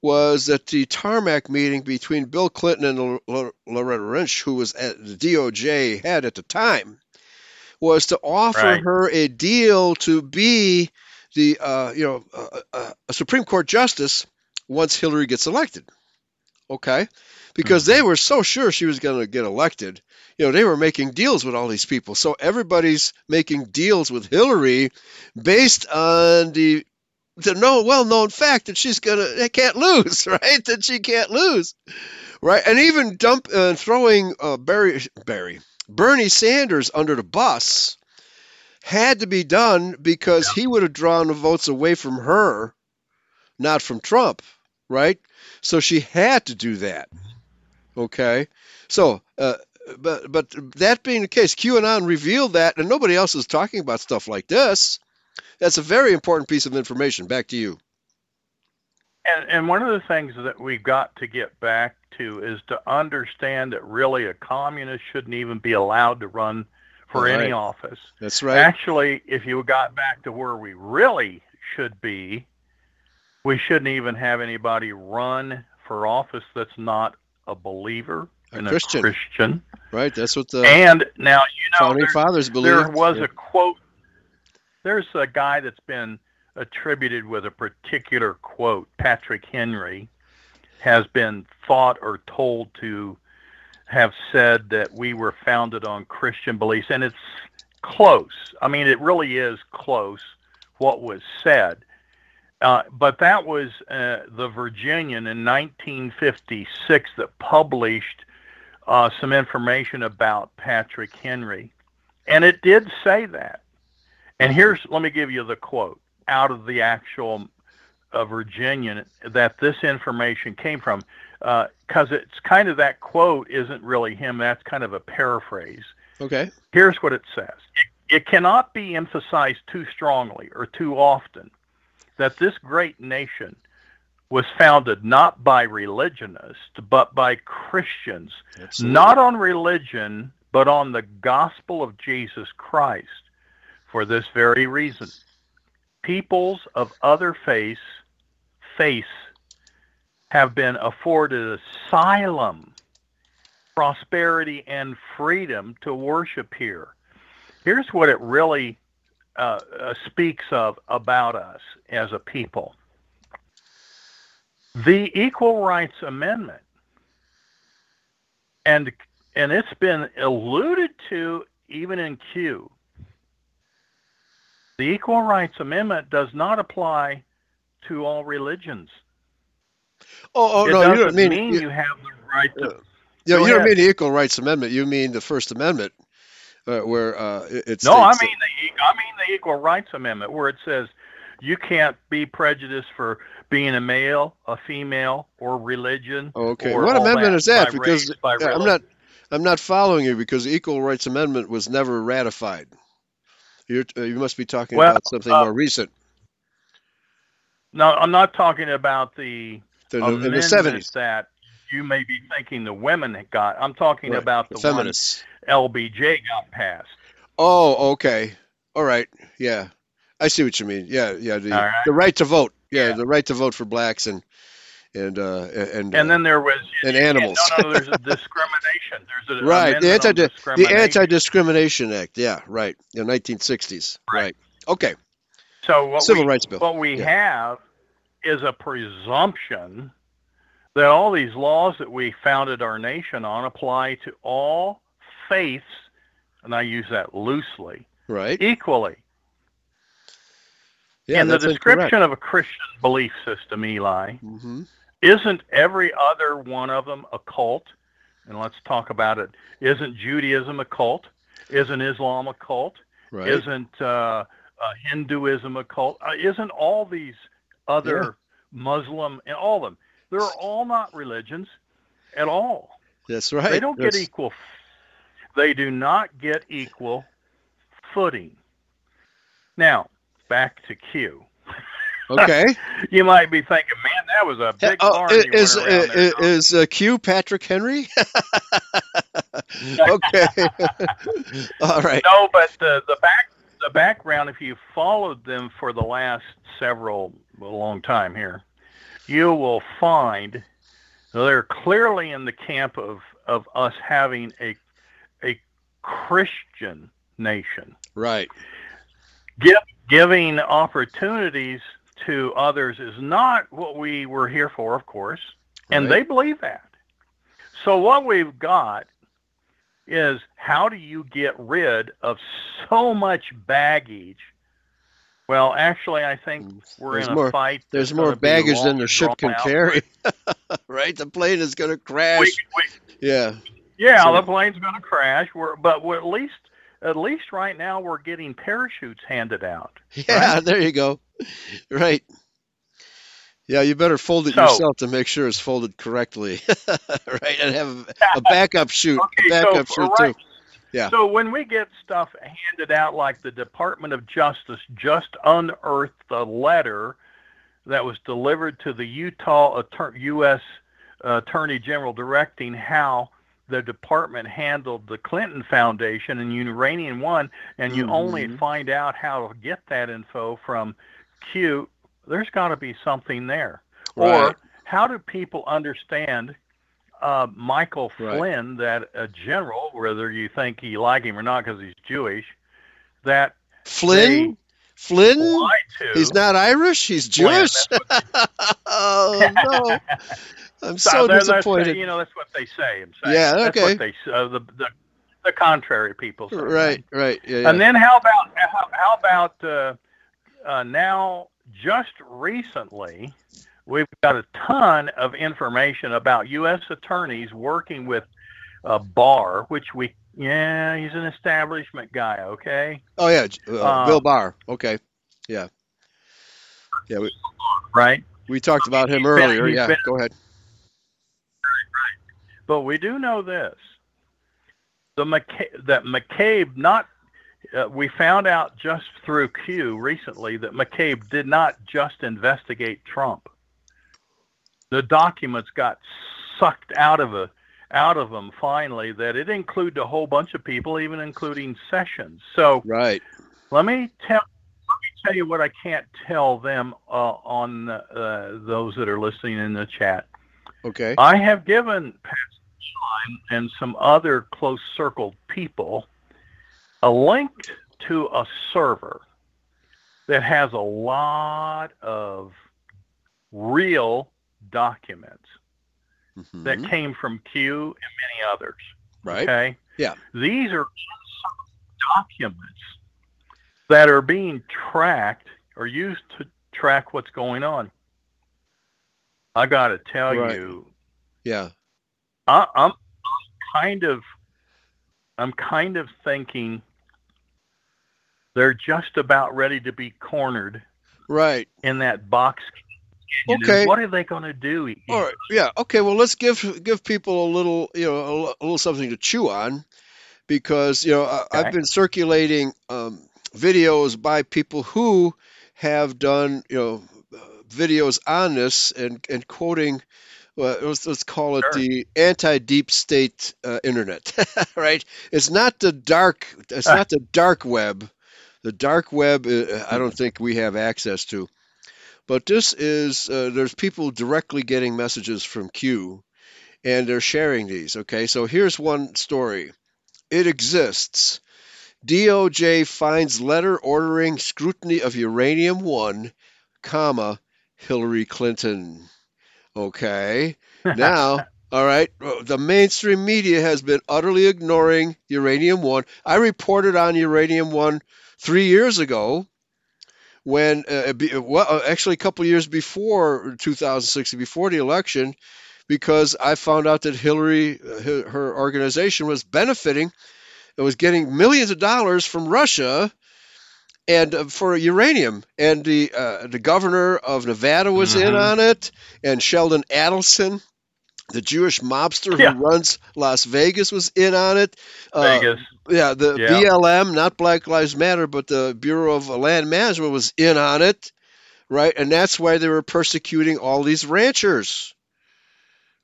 was that the tarmac meeting between Bill Clinton and Loretta Lynch, who was at the DOJ head at the time, was to offer Right. her a deal to be the uh, you know uh, uh, a Supreme Court justice once Hillary gets elected. Okay, because they were so sure she was going to get elected. You know, they were making deals with all these people. So everybody's making deals with Hillary based on the the no well-known fact that she's gonna they can't lose, right? That she can't lose, right? And even dump uh, throwing uh, Barry Barry Bernie Sanders under the bus had to be done because he would have drawn the votes away from her, not from Trump, right? So she had to do that. Okay, so uh, but but that being the case, QAnon revealed that, and nobody else is talking about stuff like this. That's a very important piece of information. Back to you. And, and one of the things that we've got to get back to is to understand that really a communist shouldn't even be allowed to run for Right. any office. That's right. Actually, if you got back to where we really should be, we shouldn't even have anybody run for office that's not a believer A and Christian. a Christian. Right. That's what the And now you know founding there- fathers believed. there was Yeah. a quote. There's a guy that's been attributed with a particular quote. Patrick Henry has been thought or told to have said that we were founded on Christian beliefs, and it's close. I mean, it really is close what was said. Uh, but that was uh, the Virginian in 1956 that published uh, some information about Patrick Henry. And it did say that. And here's, let me give you the quote out of the actual uh, Virginian that this information came from. Because it's kind of that quote isn't really him, that's kind of a paraphrase. Okay. Here's what it says it, it cannot be emphasized too strongly or too often that this great nation was founded not by religionists, but by Christians, Absolutely. not on religion, but on the gospel of Jesus Christ. For this very reason, peoples of other faiths, have been afforded asylum, prosperity, and freedom to worship here. Here's what it really uh, uh, speaks of about us as a people. The Equal Rights Amendment, and and it's been alluded to even in Q. The Equal Rights Amendment does not apply to all religions. Oh, oh it no, you don't mean. mean you have the right to. Yeah, you don't mean the Equal Rights Amendment. You mean the First Amendment, uh, where uh, it it No, I mean the I mean the Equal Rights Amendment, where it says you can't be prejudiced for being a male, a female, or religion. okay, or what amendment that, is that? Because race, I'm not, I'm not following you because the Equal Rights Amendment was never ratified. You're, uh, you must be talking Well, about something uh, more recent. No, I'm not talking about the The- in the 70s. that you may be thinking the women got. I'm talking Right, about the the, feminists. LBJ got passed. Oh, okay, all right, yeah, I see what you mean. Yeah, yeah, the right. the right to vote. Yeah, the right to vote for blacks and and uh, and And uh, then there was and animals. No, no, there's a discrimination. There's a right, the anti the discrimination. Anti-Discrimination Act. Yeah, right, the 1960s. Right. Okay. So what Civil we, Rights Bill. What we Yeah. have is a presumption that all these laws that we founded our nation on apply to all faiths, and I use that loosely, Right. equally. Yeah, in the description incorrect. of a Christian belief system, Eli, hmm isn't every other one of them a cult? And let's talk about it. Isn't Judaism a cult? Isn't Islam a cult? Right. Isn't uh, uh, Hinduism a cult? Uh, isn't all these other Yeah. Muslim and all of them? They're all not religions at all. That's right. They don't That's- get equal. They do not get equal footing. Now, back to Q. Okay. You might be thinking, man, that was a big Oh, barn i- is went around there. i- is uh, Q Patrick Henry? okay. All right. No, but the the back the background, if you followed them for the last several a long time here, you will find they're clearly in the camp of of us having a a Christian nation, Right. Give, giving opportunities to others is not what we were here for, of course, and Right. they believe that. So what we've got is how do you get rid of so much baggage? Well, actually, I think mm, we're There's in a more. fight. There's more baggage than the ship can out. carry. right. The plane is going to crash. We- we- yeah. yeah, So- the plane's going to crash. We're, but we're at least, at least right now, we're getting parachutes handed out. Yeah. There you go. Right. Yeah, you better fold it So- yourself to make sure it's folded correctly, right? And have a backup chute, Okay, a backup so, shoot right. too. Yeah. So when we get stuff handed out, like the Department of Justice just unearthed a letter that was delivered to the Utah U.S. Uh, Attorney General directing how the department handled the Clinton Foundation and Uranium One, and you only Mhm. find out how to get that info from Q. There's got to be something there. Right. Or how do people understand uh, Michael Right. Flynn, that a general, whether you think you like him or not because he's Jewish, that Flynn? Flynn? He's not Irish. He's Flynn, Jewish. oh no! I'm so disappointed. you know, that's what they say. Yeah, That's okay. what they uh, the, the the contrary people say. Right, right. Yeah, yeah. And then how about how, how about uh, uh, now? Just recently, we've got a ton of information about U.S. attorneys working with uh, Barr, which we yeah, he's an establishment guy. Okay, oh yeah, uh, uh, Bill Barr. Okay, yeah, yeah. We, right. we talked about him He's been- earlier. yeah, been- go ahead. But we do know this: the McCabe, that McCabe not. Uh, we found out just through Q recently that McCabe did not just investigate Trump. The documents got sucked out of a out of them finally. That it included a whole bunch of people, even including Sessions. So Right. let me tell let me tell you what I can't tell them uh, on uh, those that are listening in the chat. Okay. I have given Pastor And some other close circled people a link to a server that has a lot of real documents that Mhm. came from Q and many others. Right. Okay. Yeah. These are documents that are being tracked or used to track what's going on. I got to tell Right. you, Yeah. I, I'm kind of, I'm kind of thinking they're just about ready to be cornered Right. in that box. Okay. What are they going to do? All right. Yeah. Okay. Well, let's give give people a little, you know, a, a little something to chew on, because you know I, I've Okay. been circulating um, videos by people who have done, you know, videos on this and and quoting. Well, let's, let's call it Sure. the anti-deep state uh, internet, right? It's not the dark. It's not the dark web. The dark web, uh, I don't think we have access to. But this is uh, there's people directly getting messages from Q, and they're sharing these. Okay, so here's one story. It exists. DOJ finds letter ordering scrutiny of uranium one, comma Hillary Clinton. Okay, now All right, Uh, the mainstream media has been utterly ignoring uranium one. I reported on uranium one three years ago, when uh, well, uh, actually a couple years before 2006, before the election, because I found out that Hillary, uh, her her organization, was benefiting, it was getting millions of dollars from Russia, and uh, for uranium, and the uh, the governor of Nevada was in Mhm. on it, and Sheldon Adelson, the Jewish mobster Yeah. who runs Las Vegas, was in on it. Uh, Vegas. yeah, the Yeah. BLM, not Black Lives Matter, but the Bureau of Land Management was in on it, right? And that's why they were persecuting all these ranchers.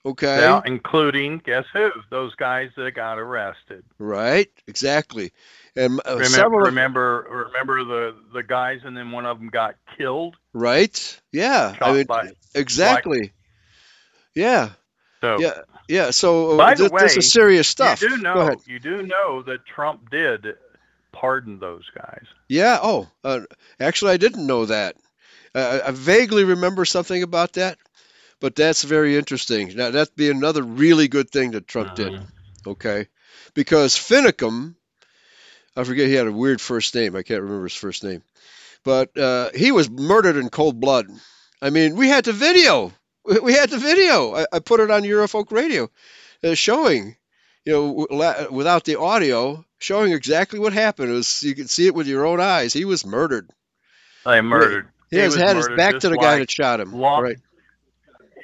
Okay, Yeah, including guess who? Those guys that got arrested. right? Exactly. And uh, Remember, remember, remember the the guys, and then one of them got killed. right? Yeah, I mean, exactly. Yeah, So, yeah, yeah. So uh, by the this, way, this is serious stuff. you do know you do know that Trump did pardon those guys. Yeah. Oh, uh, actually, I didn't know that. Uh, I vaguely remember something about that, but that's very interesting. Now, that'd be another really good thing that Trump did. Okay, because Finicum, I forget he had a weird first name. I can't remember his first name, but uh, he was murdered in cold blood. I mean, we had the video. We had the video. I, I put it on Eurofolk Radio, uh, showing, you know, w- la- without the audio, showing exactly what happened. It was you could see it with your own eyes. He was murdered. They murdered. He has had his back to the guy that shot him. Law- Right.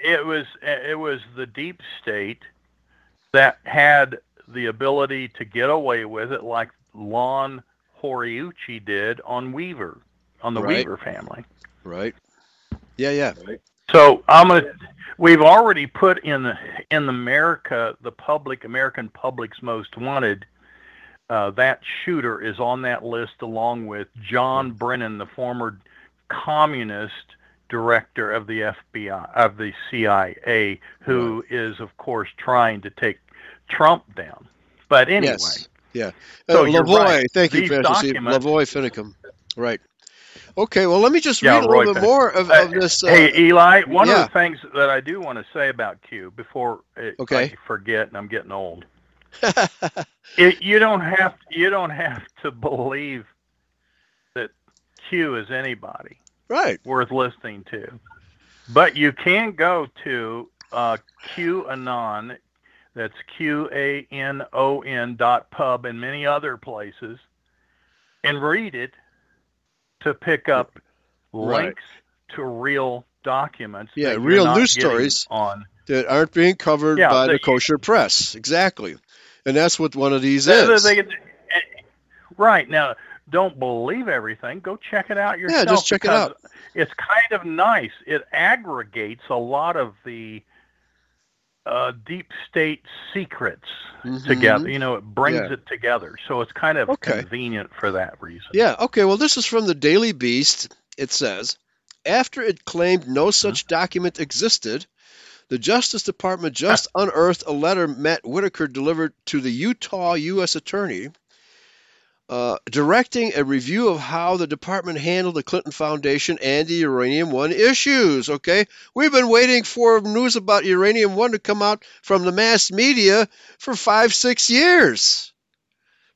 It was it was the deep state that had the ability to get away with it, like Lon Horiuchi did on Weaver, on the Right. Weaver family. Right. Yeah. Yeah. So I'm gonna. We've already put in the in America the public American public's most wanted. Uh, that shooter is on that list along with John Brennan, the former communist director of the FBI of the CIA, who is of course trying to take Trump down. But anyway, Yes. Yeah. So Uh, you're Lavoy, right. thank you, These Pastor Steve. documents- Lavoy Finicum. Right. Okay, well, let me just Yeah, read a Roy little bit more of, Uh, of this. Uh, hey, Eli, one yeah. of the things that I do want to say about Q before it, Okay. I forget, and I'm getting old. it, you don't have you don't have to believe that Q is anybody right. worth listening to, but you can go to uh, QAnon. That's Q A N O N dot pub and many other places, and read it to pick up Right. links to real documents. Yeah, real news stories. on. that aren't being covered Yeah, by the kosher press. Exactly. And that's what one of these is. right now, don't believe everything. Go check it out yourself. Yeah, just check it out. It's kind of nice. It aggregates a lot of the uh, deep state secrets Mhm. together. You know, it brings Yeah. it together. So it's kind of Okay. convenient for that reason. Yeah, okay, well, this is from the Daily Beast. It says After it claimed no Uh-huh. such document existed, the Justice Department just unearthed a letter Matt Whitaker delivered to the Utah U.S. Attorney uh, directing a review of how the department handled the Clinton Foundation and the Uranium One issues. Okay, we've been waiting for news about Uranium One to come out from the mass media for five, six years.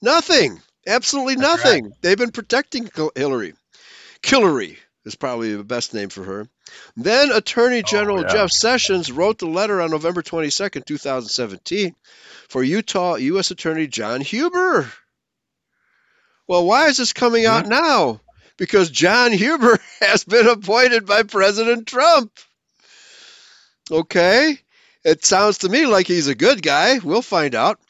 Nothing, absolutely nothing. They've been protecting Hillary. Hillary is probably the best name for her. Then Attorney General yeah. Jeff Sessions wrote the letter on November 22nd, 2017, for Utah U.S. Attorney John Huber. Well, why is this coming out now? Because John Huber has been appointed by President Trump. Okay? It sounds to me like he's a good guy. We'll find out.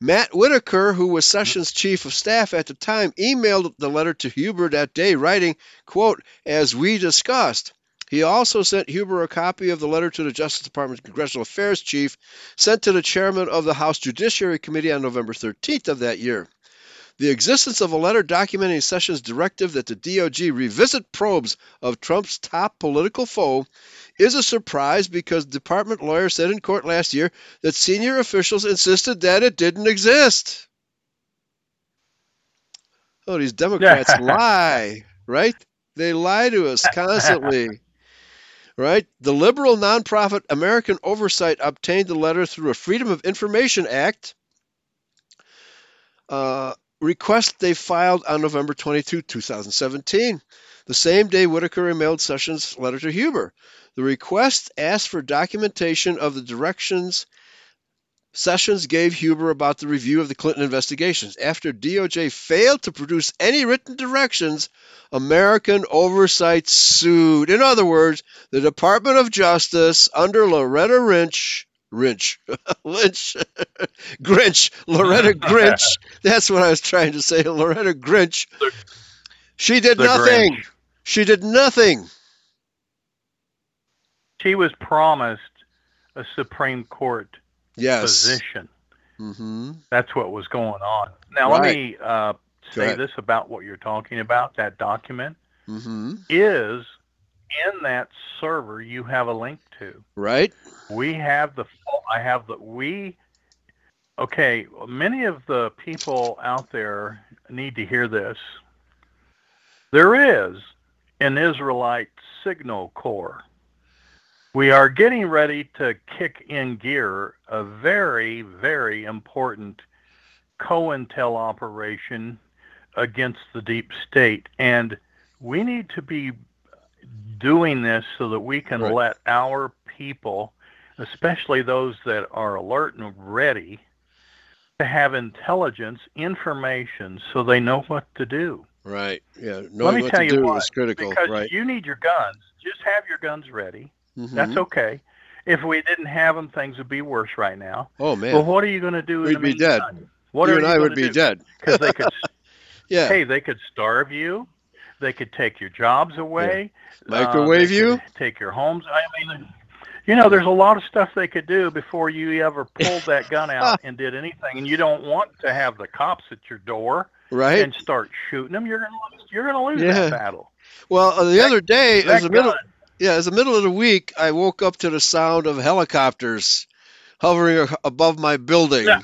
Matt Whitaker, who was mm-hmm. Sessions' chief of staff at the time, emailed the letter to Huber that day, writing, quote, as we discussed. He also sent Huber a copy of the letter to the Justice Department's Congressional Affairs chief, sent to the chairman of the House Judiciary Committee on November 13th of that year. The existence of a letter documenting Sessions' directive that the DOJ revisit probes of Trump's top political foe is a surprise because department lawyers said in court last year that senior officials insisted that it didn't exist. Oh, these Democrats lie, right? They lie to us constantly. right? The liberal nonprofit American Oversight obtained the letter through a Freedom of Information Act uh, request they filed on November 22, 2017. The same day, Whitaker emailed Sessions' letter to Huber. The request asked for documentation of the directions Sessions gave Huber about the review of the Clinton investigations. After DOJ failed to produce any written directions, American Oversight sued. In other words, the Department of Justice under Loretta Lynch, Lynch, Lynch, Grinch, Loretta Grinch. That's what I was trying to say. Loretta Grinch. She did nothing. Grinch. She did nothing. She was promised a Supreme Court Yes. position. Mm-hmm. That's what was going on. Now, Right. let me uh, say this about what you're talking about. That document Mm-hmm. is in that server you have a link to. Right? We have the, I have the, we, okay, many of the people out there need to hear this. There is an Israelite signal corps. We are getting ready to kick in gear a very, very important COINTEL operation against the deep state. And we need to be doing this so that we can Right. let our people, especially those that are alert and ready, to have intelligence, information, so they know what to do. Right. Yeah. Let Knowing me what tell to you do what, is critical. because right. you need your guns. Just have your guns ready. Mhm. That's okay. If we didn't have them, things would be worse right now. Oh man. Well, what are you going to do We'd the be dead. meantime? What you are and you I would be do? dead. Because they could, Yeah. hey, they could starve you. They could take your jobs away. uh, Microwave they you? Take your homes. I mean, you know, there's a lot of stuff they could do before you ever pulled that gun out and did anything. And you don't want to have the cops at your door Right. and start shooting them. You're gonna lose. You're gonna lose Yeah. that battle. Well, uh, the other day, as the middle, yeah, as the middle of the week, I woke up to the sound of helicopters hovering above my building. Yeah.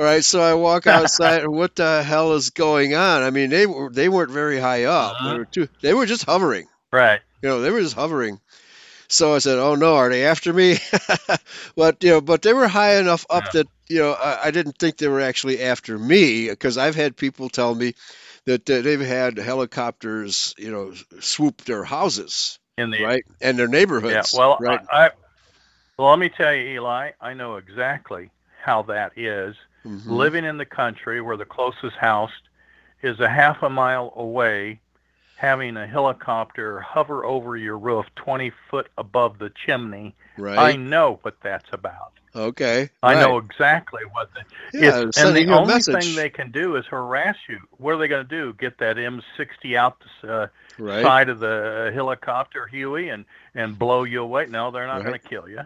All right, so I walk outside, and what the hell is going on? I mean, they were they weren't very high up. Uh-huh. They were too, they were just hovering. Right. You know, they were just hovering. So I said, "Oh no, are they after me?" but you know, but they were high enough up that you know I, I didn't think they were actually after me because I've had people tell me that uh, they've had helicopters, you know, swoop their houses, In the right, and their Yeah. neighborhoods. Well, right, I, I well, let me tell you, Eli. I know exactly how that is. Mhm. Living in the country where the closest house is a half a mile away, having a helicopter hover over your roof 20 foot above the chimney. I know what that's about. okay, I right. know exactly what the Yeah, if- and the only message. thing they can do is harass you. What are they going to do? Get that M60 out the uh, Right. side of the helicopter, Huey, and and blow you away? No, they're not Right. going to kill you.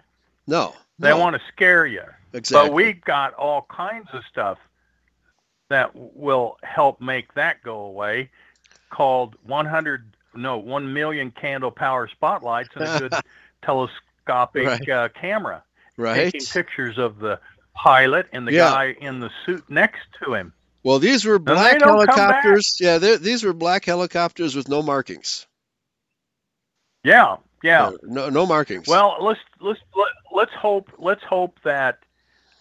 No, They no, want to scare you. exactly. But we've got all kinds of stuff that will help make that go away, called 100 no 1 million candle power spotlights and a good telescopic Right. uh, camera right. taking pictures of the pilot and the Yeah. guy in the suit next to him. Well, these were black don't come back. helicopters. Yeah, these were black helicopters with no markings. Yeah, yeah. No, no markings. Well, let's let's let, let's hope let's hope that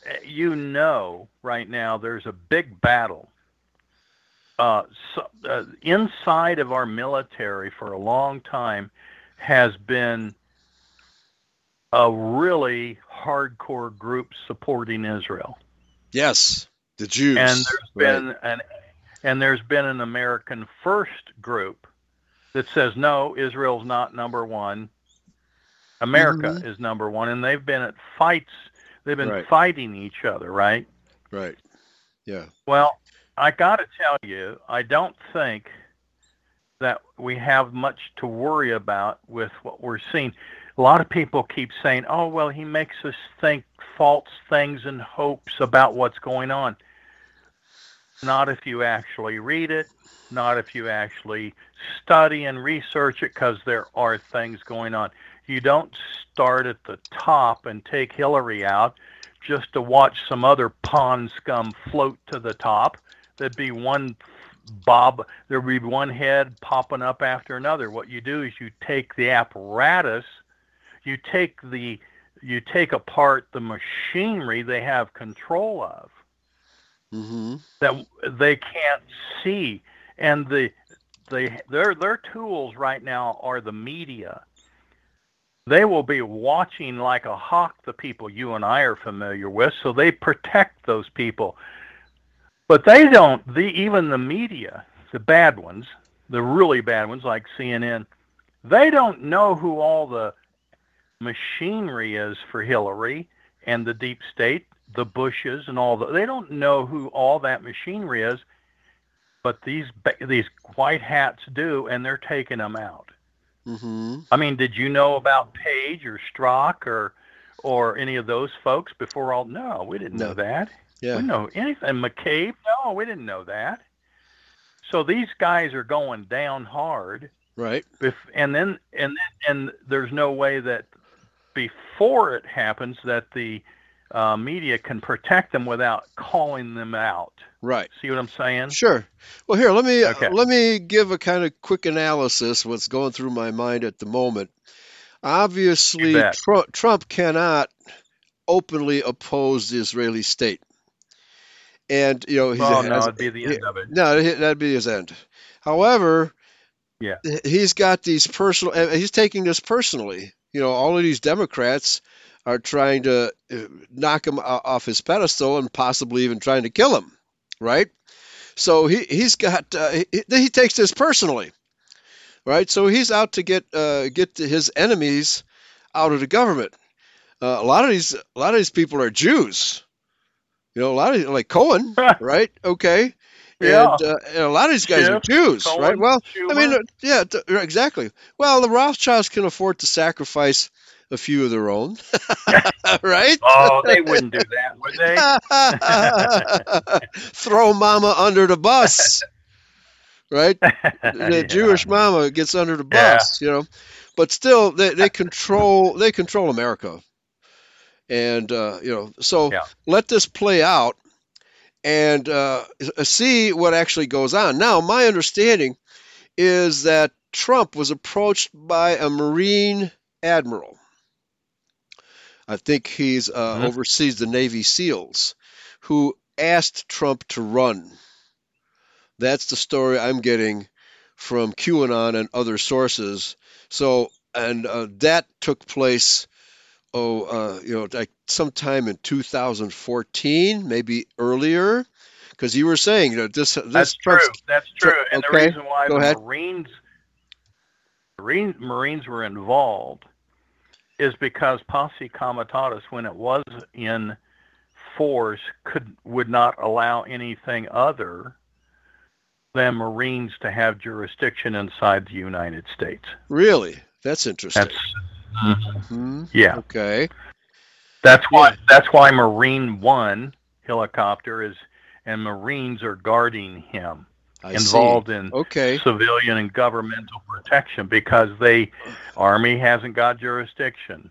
uh, you know right now there's a big battle uh, so, uh, inside of our military for a long time has been a really hardcore group supporting Israel, yes, the Jews. and there's right. been an and there's been an American First group that says no, Israel's not number one. America Mhm. is number one, and they've been at fights. They've been Right. fighting each other, right? right. Yeah. Well, I got to tell you, I don't think that we have much to worry about with what we're seeing. A lot of people keep saying, "Oh, well, he makes us think false things and hopes about what's going on." Not if you actually read it, not if you actually study and research it, because there are things going on. You don't start at the top and take Hillary out just to watch some other pond scum float to the top. There'd be one bob, there'd be one head popping up after another. What you do is you take the apparatus you take the you take apart the machinery they have control of hmm that they can't see and the their their tools right now are the media. They will be watching like a hawk the people you and I are familiar with so they protect those people. But they don't the even the media the bad ones the really bad ones like CNN they don't know who all the machinery is for Hillary and the deep state the Bushes and all the they don't know who all that machinery is but these these white hats do and they're taking them out hmm I mean, did you know about Page or Strzok or or any of those folks before all? No, we didn't No. know that. We Yeah. didn't know anything. McCabe? No, we didn't know that. So these guys are going down hard, Right. if, and then and and there's no way that before it happens that the uh, media can protect them without calling them out. Right. See what I'm saying? Sure. Well, here, let me Okay. let me give a kind of quick analysis what's going through my mind at the moment. Obviously. Trump, Trump cannot openly oppose the Israeli state, and you know he's Oh no, it'd be the end of it. no, that'd be his end. However, Yeah. he's got these personal. He's taking this personally. You know, all of these Democrats are trying to uh, knock him off his pedestal and possibly even trying to kill him. Right. So he he's got uh, he, he takes this personally. Right. So he's out to get uh, get his enemies out of the government. Uh, a lot of these a lot of these people are Jews. You know, a lot of like Cohen, right? Okay. Yeah. And, uh, and a lot of these guys are Jews, right? Cohen, Well, I mean, uh, yeah, exactly. Well, the Rothschilds can afford to sacrifice a few of their own, right? Oh, they wouldn't do that, would they? Throw mama under the bus, right? The Yeah. Jewish mama gets under the Yeah. bus, you know. But still, they, they control they control America, and uh, you know. So Yeah. let this play out and uh, see what actually goes on. Now, my understanding is that Trump was approached by a Marine admiral. I think he's uh, Mhm. oversees the Navy SEALs, who asked Trump to run. That's the story I'm getting from QAnon and other sources. So, and uh, that took place, oh, uh, you know, like sometime in 2014, maybe earlier, because you were saying that this this That's true. That's true. Tru- and the reason why go the ahead. Marines, Marine, Marines were involved is because Posse Comitatus, when it was in force, could would not allow anything other than Marines to have jurisdiction inside the United States. Really, that's interesting. That's Hmm, yeah. Okay. That's why that's why Marine One helicopter is and Marines are guarding him. I involved see. in Okay. civilian and governmental protection because the army hasn't got jurisdiction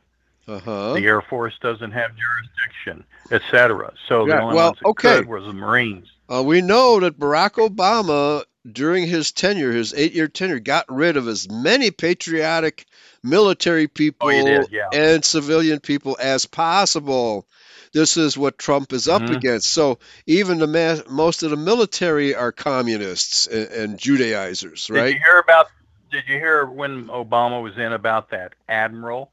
Uh huh. the air force doesn't have jurisdiction etc so Yeah, the only well, ones that okay. could was the marines Uh, we know that Barack Obama, during his tenure, his eight-year tenure, got rid of as many patriotic military people Oh, did, yeah. and civilian people as possible. This is what Trump is up Mhm. against. So even the ma- most of the military are communists and, and Judaizers, right? did you hear about did you hear when obama was in about that admiral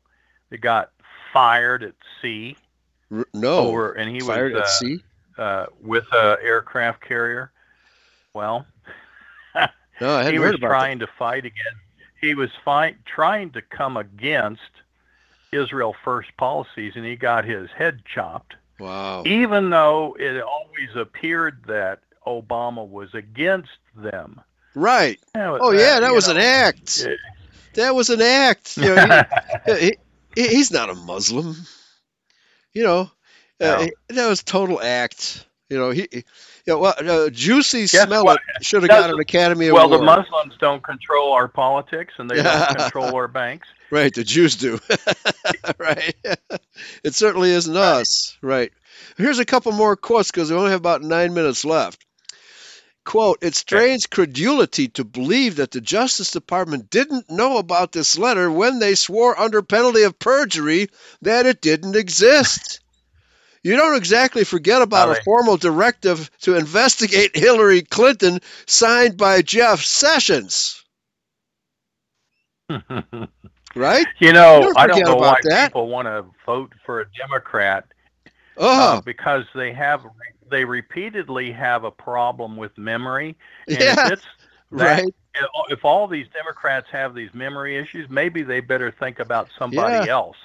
that got fired at sea R- no, over and he fired was at uh, sea. uh, with a aircraft carrier well No, he was trying to fight against he was fight, trying to come against Israel first policies and he got his head chopped. Wow. even though it always appeared that Obama was against them Right. Oh yeah, that was an act. it- That was an act. You know, he, he, he's not a Muslim. You know, uh, No. he- that was total act. You know, he, you know, well, uh, Jussie Guess Smollett what? should have got an Academy well Award. the Muslims don't control our politics and they don't control our banks Right, the Jews do. right. it certainly isn't us. Right. Here's a couple more quotes because we only have about nine minutes left. quote, it strains credulity to believe that the Justice Department didn't know about this letter when they swore under penalty of perjury that it didn't exist. You don't exactly forget about a formal directive to investigate Hillary Clinton signed by Jeff Sessions, right? You know, I don't know why that. people want to vote for a Democrat Oh, uh, because they have they repeatedly have a problem with memory. And Yeah, if that, right. If all these Democrats have these memory issues, maybe they better think about somebody Yeah. else.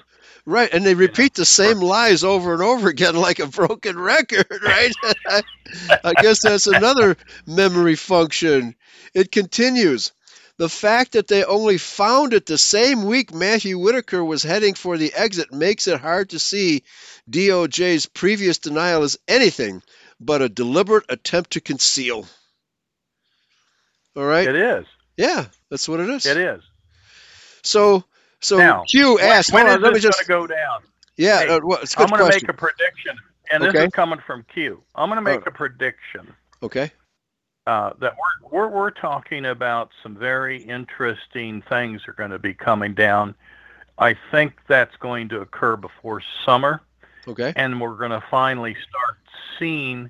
Right, and they repeat the same lies over and over again like a broken record, right? I guess that's another memory function. It continues. The fact that they only found it the same week Matthew Whitaker was heading for the exit makes it hard to see DOJ's previous denial as anything but a deliberate attempt to conceal. All right? It is. Yeah, that's what it is. It is. So, so now, Q asked, when hold on, let me this just going to go down? Yeah, Hey, uh, well, it's a good I'm going to make a prediction, and this Okay. is coming from Q. I'm going to make Oh. a prediction Okay. Uh, that we're, we're we're talking about some very interesting things are going to be coming down. I think that's going to occur before summer, Okay. and we're going to finally start seeing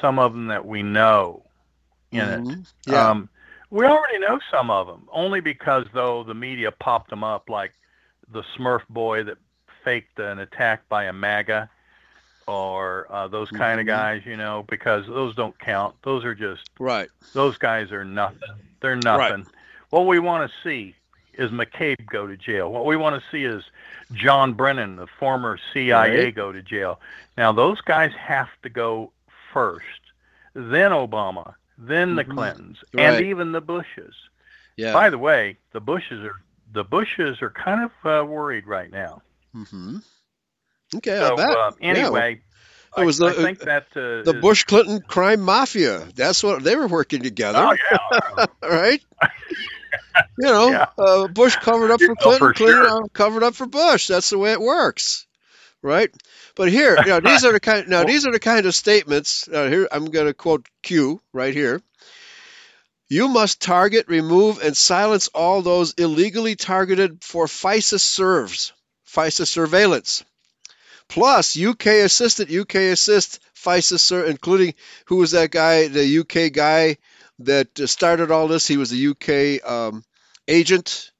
some of them that we know in it. Mhm. Yeah. Um, we already know some of them, only because though the media popped them up, like the Smurf boy that faked an attack by a MAGA, or uh, those kind Mhm. of guys, you know, because those don't count. Those are just right. those guys are nothing. They're nothing. What we want to see is McCabe go to jail. What we want to see is John Brennan, the former CIA, Right. go to jail. Now those guys have to go first, then Obama, then the Mhm. Clintons, Right. and even the Bushes. Yeah. By the way, the Bushes are the Bushes are kind of uh, worried right now. Mm-hmm. Okay, So uh, Yeah, anyway, it was I, the- I think that uh, the is- Bush Clinton crime mafia. That's what they were working together. Oh yeah. Right. You know, Yeah. uh, Bush covered up for Clinton, for Clinton sure. uh, covered up for Bush. That's the way it works, right? But here, you know, these are the kind. Now, these are the kind of statements. Uh, here, I'm going to quote Q right here. You must target, remove, and silence all those illegally targeted for FISA serves, FISA surveillance. Plus, UK assistant, UK assist, FISA, ser- including who was that guy, the UK guy that uh, started all this? He was a UK um, agent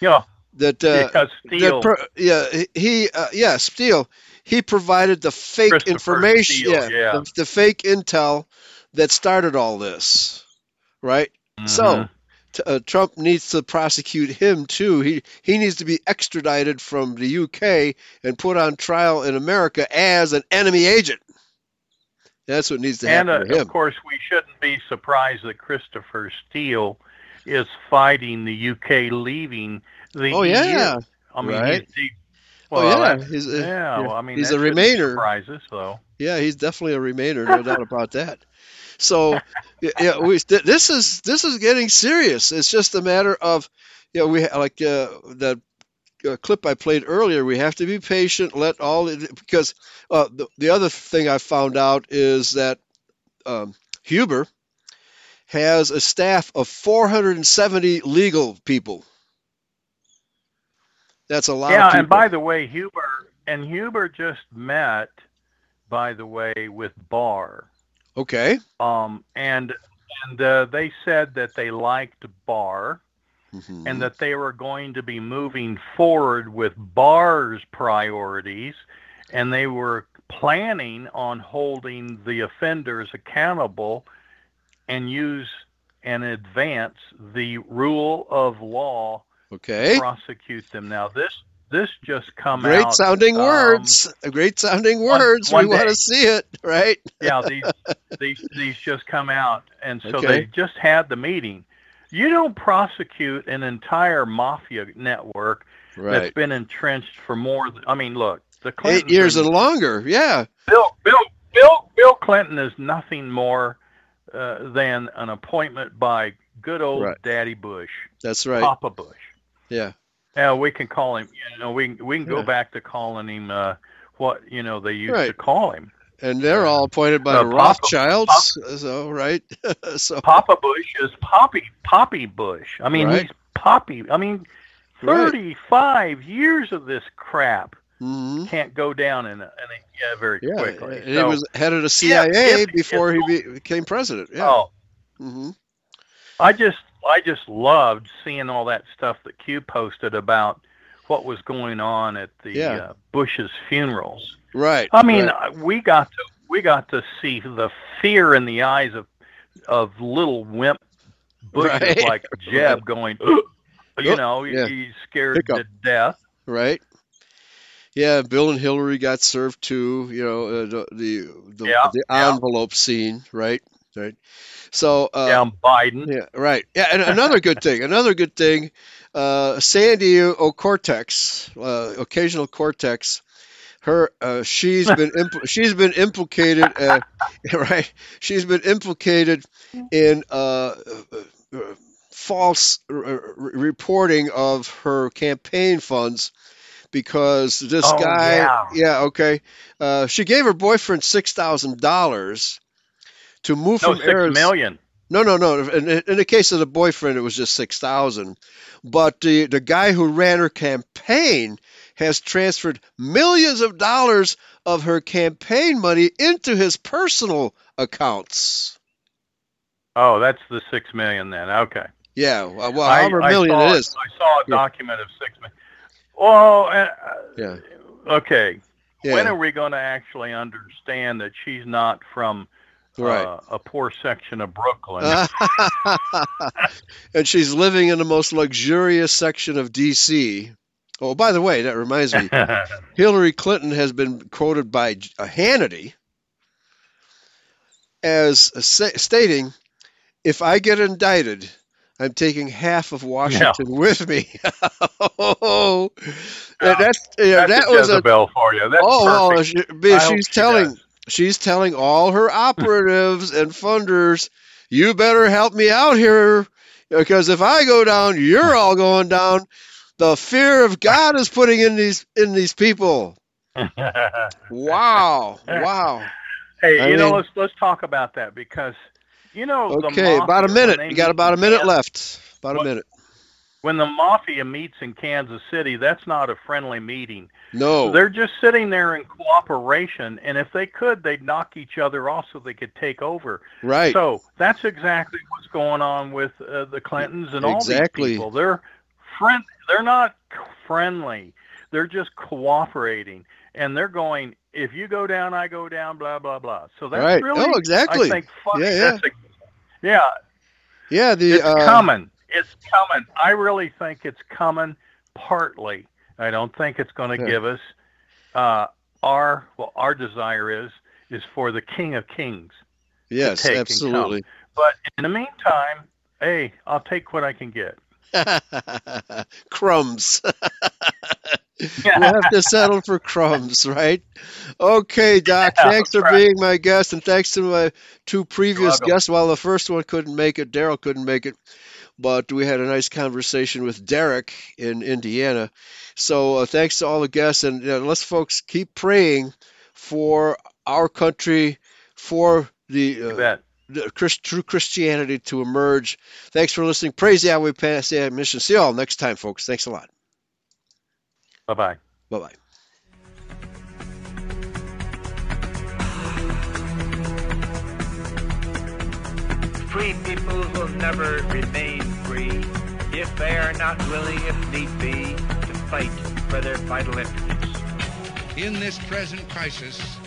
yeah, that uh, because that Steele. yeah he uh, yeah Steele he provided the fake information Steele, yeah. The, the fake intel that started all this right so Mhm. t- uh, Trump needs to prosecute him too he he needs to be extradited from the UK and put on trial in America as an enemy agent that's what needs to And happen uh, to of course, we shouldn't be surprised that Christopher Steele is fighting the UK leaving the oh EU. yeah I mean, right. he's, he, Oh, well, yeah, he's a- yeah, Well, I mean, he's a Remainer. Surprise us though. Yeah, he's definitely a Remainer, no doubt about that. So, yeah, we, th- this is this is getting serious. It's just a matter of, you know, we like uh, that uh, clip I played earlier. We have to be patient. Let all the- because uh, the the other thing I found out is that um, Huber has a staff of 470 legal people. That's a lot yeah, and by the way, Huber and Huber just met, by the way, with Barr. Okay. Um, and and uh, they said that they liked Barr Mhm. and that they were going to be moving forward with Barr's priorities, and they were planning on holding the offenders accountable and use and advance the rule of law okay. to prosecute them. Now this this just come out Great out. sounding um, words. Great sounding words. one we want to see it, right? yeah, these these these just come out, and so Okay. they just had the meeting. You don't prosecute an entire mafia network that's been entrenched for more. Than, I mean, look, the Eight years and longer. Yeah. Bill Bill Bill Bill Clinton is nothing more uh, than an appointment by good old Right. Daddy Bush, That's right. Papa Bush. Yeah. Yeah, we can call him. You know, we we can go Yeah. back to calling him uh, what you know they used Right. to call him. and they're all appointed by Uh, the Papa- Rothschilds. So right, so Papa Bush is Poppy Poppy Bush. I mean, Right. he's Poppy. I mean, Right. thirty-five years of this crap mhm. can't go down in a, in a yeah, very yeah, quickly. and he was head of the Yeah, CIA if- before if- he be, became president. Yeah. Oh, hmm I just I just loved seeing all that stuff that Q posted about what was going on at the Yeah. uh, Bush's funerals. Right. I mean, right. uh we got to we got to see the fear in the eyes of of little wimp Bushes Right, like Jeb going, you Oh, know, yeah. he's scared to death. right. Yeah, Bill and Hillary got served too. You know, uh, the the the, Yeah, the envelope scene, right? Right. So uh, Down Biden. Yeah, right. Yeah, and another good thing, another good thing, uh, Sandy O'Cortex, uh, occasional Cortex, her, uh, she's been impl- she's been implicated, uh, right? She's been implicated in uh, uh, uh, false r- r- reporting of her campaign funds because this Oh, guy, yeah. okay, uh, she gave her boyfriend six thousand dollars to move No, from six Arizona. million. No, no, no. In, in the case of the boyfriend, it was just six thousand. But the the guy who ran her campaign has transferred millions of dollars of her campaign money into his personal accounts. Oh, that's the six million then. Okay. Yeah, well, well I, however I million saw, it is. I saw a Yeah. document of six million. Well, uh, Yeah, okay. Yeah. When are we going to actually understand that she's not from right. uh, a poor section of Brooklyn? and she's living in the most luxurious section of D.C. Oh, by the way, that reminds me. Hillary Clinton has been quoted by uh, Hannity as sa- stating, "If I get indicted, I'm taking half of Washington with me." oh, that- that's yeah, That's that was a bell for you. That's oh, well, perfect. she, be- I hope she's telling. She's telling all her operatives and funders, "You better help me out here." Because if I go down, you're all going down. The fear of God is putting in these in these people. Wow, wow. hey, I you know, let's let's talk about that because you know the Okay, about a minute. You got about a minute left. About a minute. When the mafia meets in Kansas City, that's not a friendly meeting. No. They're just sitting there in cooperation, and if they could, they'd knock each other off so they could take over. Right. So that's exactly what's going on with uh, the Clintons and all Exactly. these people. They're friend. They're not friendly. They're just cooperating, and they're going. If you go down, I go down. Blah blah blah. So that's Right. really, Oh, exactly. I think, funny. Yeah, yeah. That's a, yeah. yeah, the It's uh, coming. It's coming. I really think it's coming. Partly, I don't think it's going to Yeah. give us uh, our well. Our desire is is for the King of Kings. yes, absolutely. But in the meantime, hey, I'll take what I can get. crumbs. we'll have to settle for crumbs, right? Okay, Doc. Yeah, thanks for right. being my guest, and thanks to my two previous guests. While the first one couldn't make it, Daryl couldn't make it, but we had a nice conversation with Derek in Indiana. So uh, thanks to all the guests, and uh, let's folks keep praying for our country, for the uh, the Christ, true Christianity to emerge. Thanks for listening. Praise Yahweh, pass the mission. See you all next time, folks. Thanks a lot. Bye bye. Bye bye. Free people will never remain free if they are not willing, if need be, to fight for their vital interests. In this present crisis,